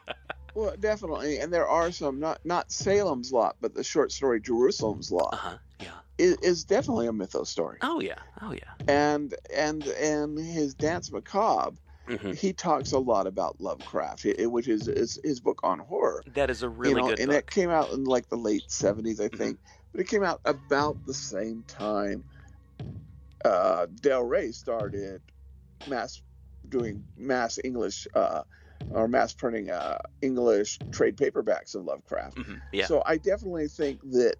[LAUGHS] Well, definitely, and there are some not not Salem's Lot, but the short story Jerusalem's Lot uh huh. Yeah. is, is definitely a mythos story. Oh yeah. Oh yeah. And and and his Danse Macabre, hmm he talks a lot about Lovecraft, which is, is his book on horror. That is a really you know, good and book. it came out in like the late '70s, I Mhm. think, but it came out about the same time. Uh, Del Rey started mass doing mass English uh, or mass printing uh, English trade paperbacks of Lovecraft. Mhm, Yeah. So I definitely think that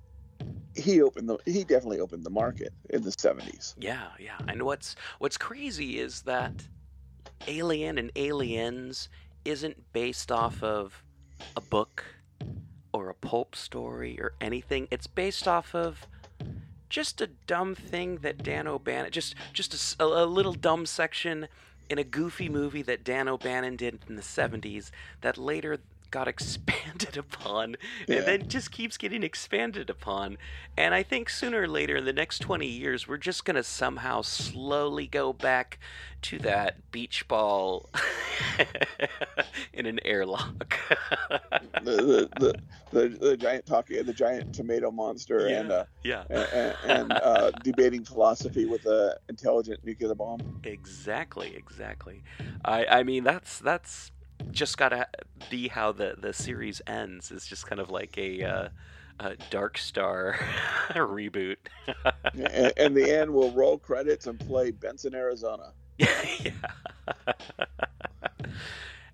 he opened the he definitely opened the market in the 70s. Yeah, yeah. And what's what's crazy is that Alien and Aliens isn't based off of a book or a pulp story or anything. It's based off of just a dumb thing that Dan O'Bannon just just a little dumb section in a goofy movie that Dan O'Bannon did in the 70s that later got expanded [LAUGHS] upon Yeah. and then just keeps getting expanded upon. And I think sooner or later, in the next 20 years, we're just going to somehow slowly go back to that beach ball [LAUGHS] in an airlock. the, the, the, the, giant talking, the giant tomato monster, and uh, yeah, and, and uh, [LAUGHS] debating philosophy with a intelligent nuclear bomb. exactly, exactly. I, I mean, that's that's just gotta be how the the series ends. It's just kind of like a. Uh, a Dark Star [LAUGHS] reboot. and, and the end we'll roll credits and play Benson, Arizona. [LAUGHS] yeah.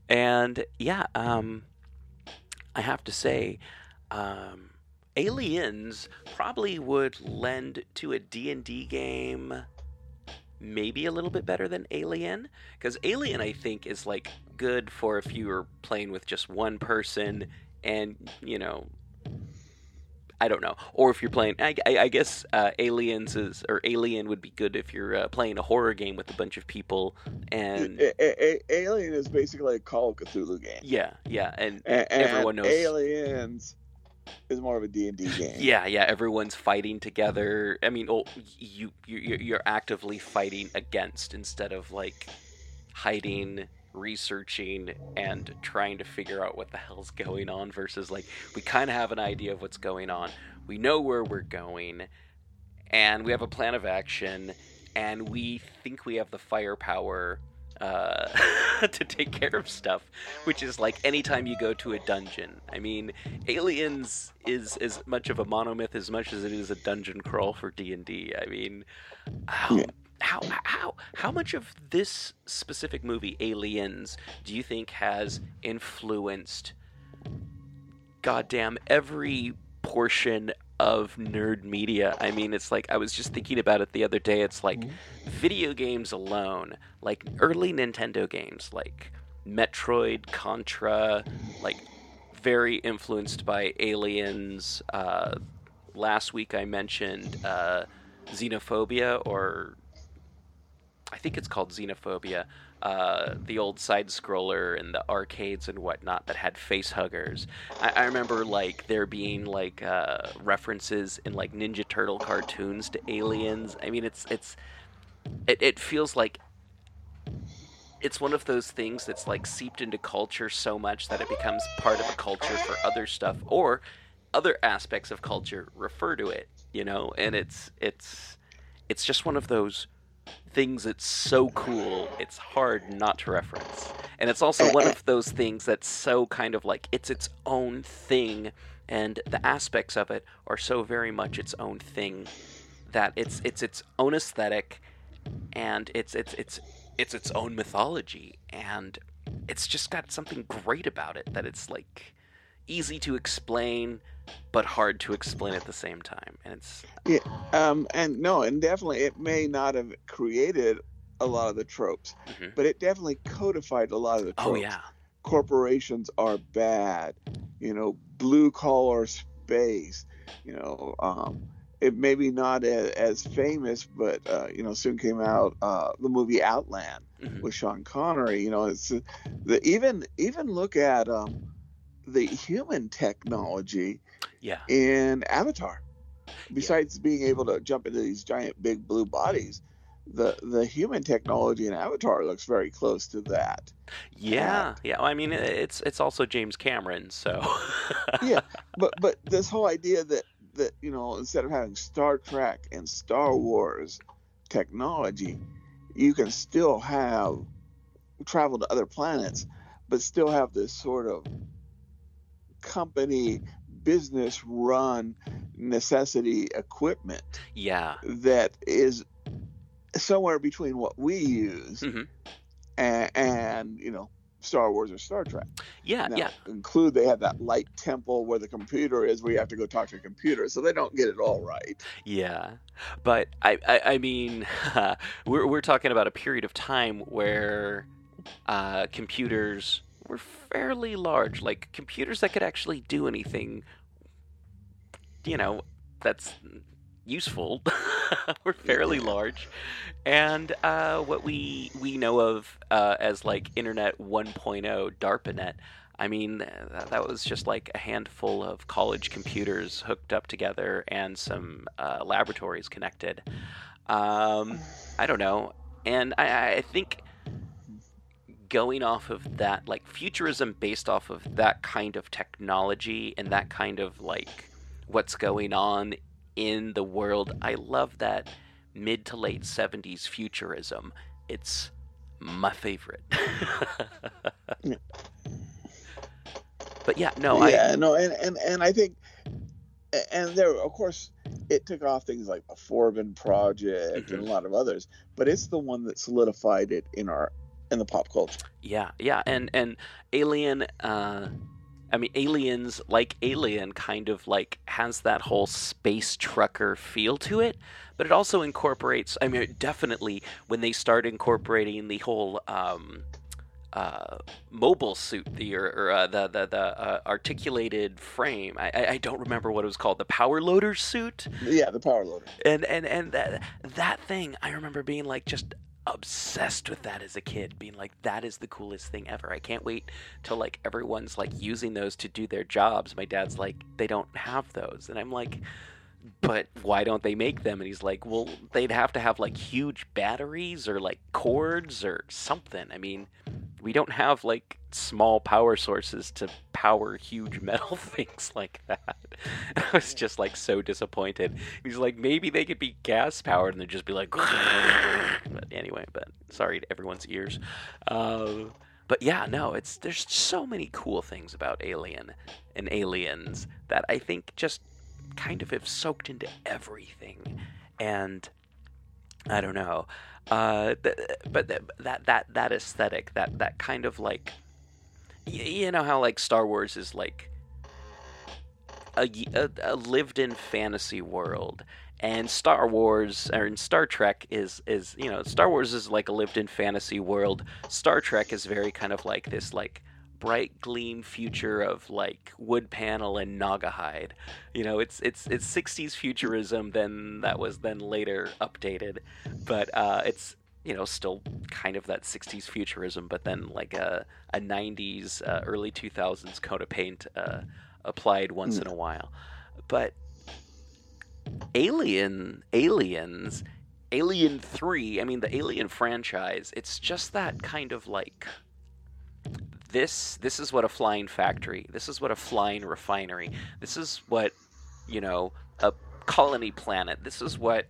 and yeah, um, I have to say, um, Aliens probably would lend to a D&D game maybe a little bit better than Alien because Alien I think is like good for if you were playing with just one person and you know I don't know. Or if you're playing, I, I, I guess uh, Aliens is or Alien would be good if you're uh, playing a horror game with a bunch of people. And A- A- A- Alien is basically a Call of Cthulhu game. yeah, yeah, and And, everyone knows. Aliens is more of a D&D [LAUGHS] game. Yeah, yeah, everyone's fighting together. I mean, oh, you you you're you're actively fighting against instead of like hiding, researching, and trying to figure out what the hell's going on. Versus like we kind of have an idea of what's going on. We know where we're going, and we have a plan of action, and we think we have the firepower uh, [LAUGHS] to take care of stuff, which is like anytime you go to a dungeon. I mean, Aliens is as much of a monomyth as much as it is a dungeon crawl for D and D. I mean, how, Yeah. how how how much of this specific movie, Aliens, do you think has influenced? Goddamn every portion of nerd media. I mean, it's like I was just thinking about it the other day. It's like video games alone, like early Nintendo games, like Metroid, Contra, like very influenced by Aliens. Uh, last week I mentioned uh, Xenophobia, or I think it's called Xenophobia, uh, the old side scroller and the arcades and whatnot that had face huggers. I, I remember like there being like uh, references in like Ninja Turtle cartoons to aliens. I mean, it's it's it, it feels like it's one of those things that's like seeped into culture so much that it becomes part of a culture for other stuff or other aspects of culture refer to it you know and it's it's it's just one of those things that's so cool it's hard not to reference. And it's also one of those things that's so kind of like it's its own thing and the aspects of it are so very much its own thing that it's it's its own aesthetic and it's it's it's it's its own mythology and it's just got something great about it that it's like easy to explain but hard to explain at the same time and it's Yeah, um, and no, and definitely it may not have created a lot of the tropes, Mhm. but it definitely codified a lot of the tropes. oh yeah corporations are bad. You know, blue collar space. You know, um, it may be not a, as famous, but uh, you know, soon came out uh, the movie Outland Mhm. with Sean Connery. You know, it's uh, the even even look at um, the human technology yeah in Avatar. Besides being able to jump into these giant big blue bodies, the the human technology in Avatar looks very close to that. yeah yeah well, i mean it's it's also james cameron so [LAUGHS] yeah, but but this whole idea that that you know instead of having Star Trek and Star Wars technology, you can still have travel to other planets, but still have this sort of company business run necessity equipment yeah that is somewhere between what we use Mhm. and, and you know Star Wars or Star Trek. yeah Now, yeah include they have that light temple where the computer is, where you have to go talk to a computer, so they don't get it all right. Yeah, but I, I, I mean, [LAUGHS] we're we're talking about a period of time where uh, computers were fairly large, like computers that could actually do anything. You know, that's useful. [LAUGHS] were fairly large, and uh, what we we know of uh, as like Internet 1.0, DARPANET. I mean, that, that was just like a handful of college computers hooked up together and some uh, laboratories connected. Um, I don't know. And I, I think going off of that, like futurism based off of that kind of technology and that kind of like what's going on in the world, I love that mid to late 70s futurism. It's my favorite. but yeah, no, yeah, I no, and, and and I think, and there, of course, it took off things like the Forbin Project Mm-hmm. and a lot of others, but it's the one that solidified it in our in the pop culture. Yeah, yeah, and and Alien, uh, I mean, Aliens like Alien kind of like has that whole space trucker feel to it, but it also incorporates. I mean, definitely when they start incorporating the whole. Um, uh, mobile suit, the or, or uh, the the, the uh, articulated frame. I, I I don't remember what it was called. The power loader suit Yeah, the power loader. and and and that that thing i remember being like just obsessed with that as a kid being like that is the coolest thing ever. I can't wait till like everyone's like using those to do their jobs. My dad's like they don't have those. And i'm like but why don't they make them and he's like well they'd have to have like huge batteries or like cords or something i mean we don't have like small power sources to power huge [LAUGHS] metal things like that. [LAUGHS] I was just like so disappointed. He's like, maybe they could be gas powered and they'd just be like, [LAUGHS] but anyway, but sorry to everyone's ears. Uh, but yeah, no, it's there's so many cool things about Alien and Aliens that I think just kind of have soaked into everything, and I don't know. Uh, th- but th- that that that aesthetic, that that kind of like, y- you know how like Star Wars is like a a lived-in fantasy world, and Star Wars or in Star Trek is is you know Star Wars is like a lived-in fantasy world. Star Trek is very kind of like this like bright gleam future of like wood panel and Naugahyde. You know, it's it's it's 60s futurism. Then that was then later updated, but uh, it's you know still kind of that 60s futurism, but then like a a 90s uh, early 2000s coat of paint uh, applied once in a while. But Alien, Aliens, Alien 3, I mean, the Alien franchise, it's just that kind of like. This this is what a flying factory. This is what a flying refinery. This is what you know a colony planet. This is what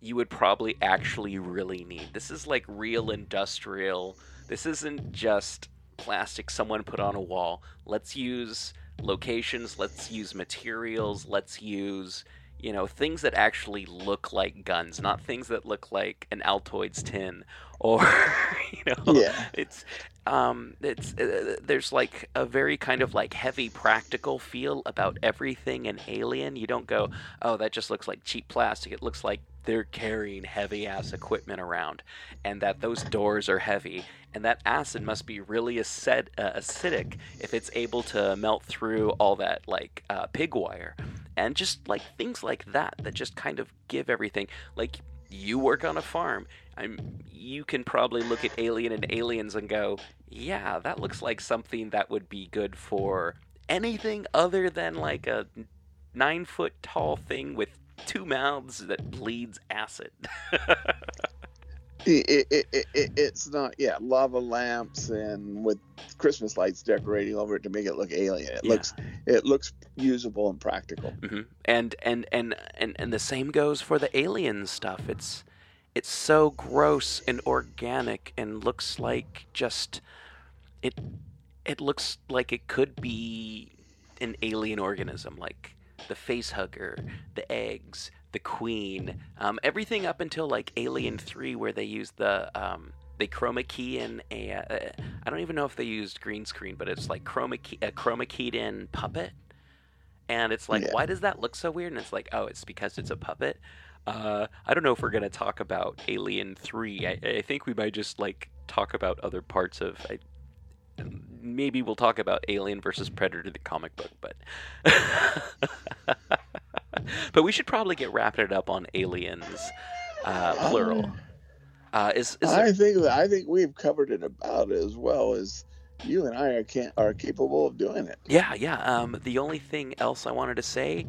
you would probably actually really need. This is like real industrial. This isn't just plastic someone put on a wall. Let's use locations, let's use materials, let's use, you know, things that actually look like guns, not things that look like an Altoids tin or, [LAUGHS] you know, Yeah. it's um it's uh, there's like a very kind of like heavy practical feel about everything in alien. You don't go oh that just looks like cheap plastic. It looks like they're carrying heavy ass equipment around and that those doors are heavy and that acid must be really acid, uh, acidic if it's able to melt through all that like uh, pig wire and just like things like that that just kind of give everything. Like you work on a farm I'm, you can probably look at Alien and Aliens and go, yeah, that looks like something that would be good for anything other than like a nine foot tall thing with two mouths that bleeds acid. It, it, it, it, it's not, yeah, lava lamps and with Christmas lights decorating over it to make it look alien. It Yeah. looks, it looks usable and practical. hmm And, and and and and the same goes for the alien stuff. It's it's so gross and organic and looks like just it it looks like it could be an alien organism like the face hugger, the eggs, the queen, um, everything up until like Alien Three, where they use the um, they chroma key in a. Uh, I don't even know if they used green screen, but it's like chroma key, a chroma keyed in puppet, and it's like, Yeah. why does that look so weird? And it's like, oh, it's because it's a puppet. Uh, I don't know if we're gonna talk about Alien Three. I, I think we might just like talk about other parts of. I, maybe we'll talk about Alien versus Predator, the comic book, but [LAUGHS] but we should probably get wrapping it up on Aliens, uh, plural. Uh, is is there, I think I think we've covered it about as well as you and I are can are capable of doing it. Yeah, yeah. Um, the only thing else I wanted to say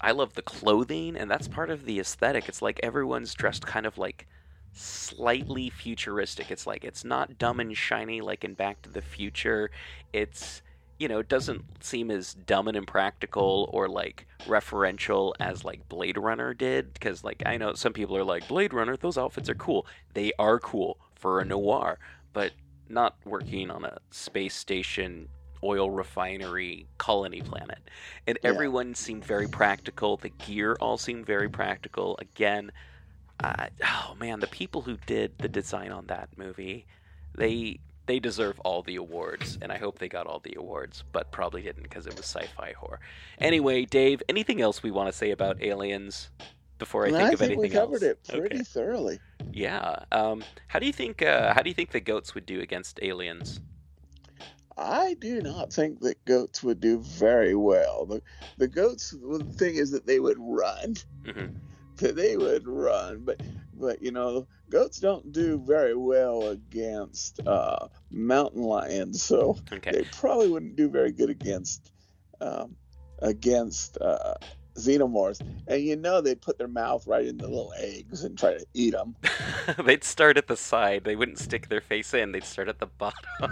I love the clothing, and that's part of the aesthetic. It's like everyone's dressed kind of like slightly futuristic. It's like it's not dumb and shiny like in Back to the Future. It's you know, it doesn't seem as dumb and impractical or like referential as like Blade Runner did. Because like I know some people are like Blade Runner, those outfits are cool. They are cool for a noir, but not working on a space station oil refinery colony planet. And Yeah. everyone seemed very practical. The gear all seemed very practical. Again, uh, oh man, the people who did the design on that movie, they they deserve all the awards, and I hope they got all the awards, but probably didn't because it was sci-fi horror. Anyway, Dave, anything else we want to say about aliens before I And think I of think anything we covered else? it pretty Okay. thoroughly. Yeah. Um, how do you think? Uh, how do you think the goats would do against aliens? I do not think that goats would do very well. The, the goats, the thing is that they would run. [LAUGHS] hmm they would run, but but you know, goats don't do very well against uh, mountain lions, so Okay. they probably wouldn't do very good against um, against uh, xenomorphs. And you know, they'd put their mouth right in the little eggs and try to eat them. [LAUGHS] They'd start at the side. They wouldn't stick their face in. They'd start at the bottom. [LAUGHS]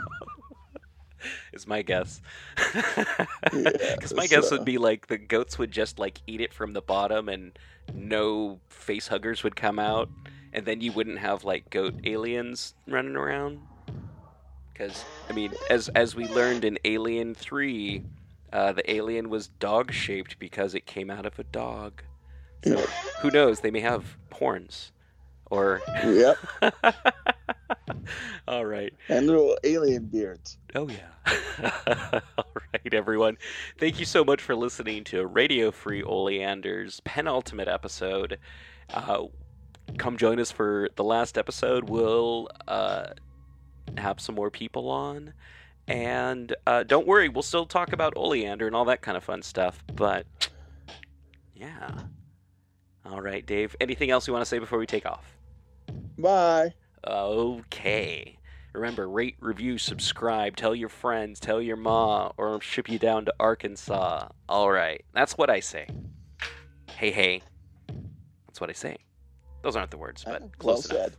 Is my guess. Because [LAUGHS] my guess so- would be like the goats would just like eat it from the bottom, and no face huggers would come out, and then you wouldn't have like goat aliens running around. Because I mean, as as we learned in Alien Three, uh, the alien was dog shaped because it came out of a dog. So who knows? They may have horns, or Yep, [LAUGHS] all right. and little alien beards. Oh yeah. [LAUGHS] all right, everyone. Thank you so much for listening to Radio Free Oleander's penultimate episode. Uh, come join us for the last episode. We'll uh, have some more people on. And uh, don't worry, we'll still talk about Oleander and all that kind of fun stuff. But yeah. All right, Dave. Anything else you want to say before we take off? Bye. Okay. Remember, rate, review, subscribe, tell your friends, tell your ma, or ship you down to Arkansas. All right. That's what I say. Hey, hey. That's what I say. Those aren't the words, but Uh, close well enough. said.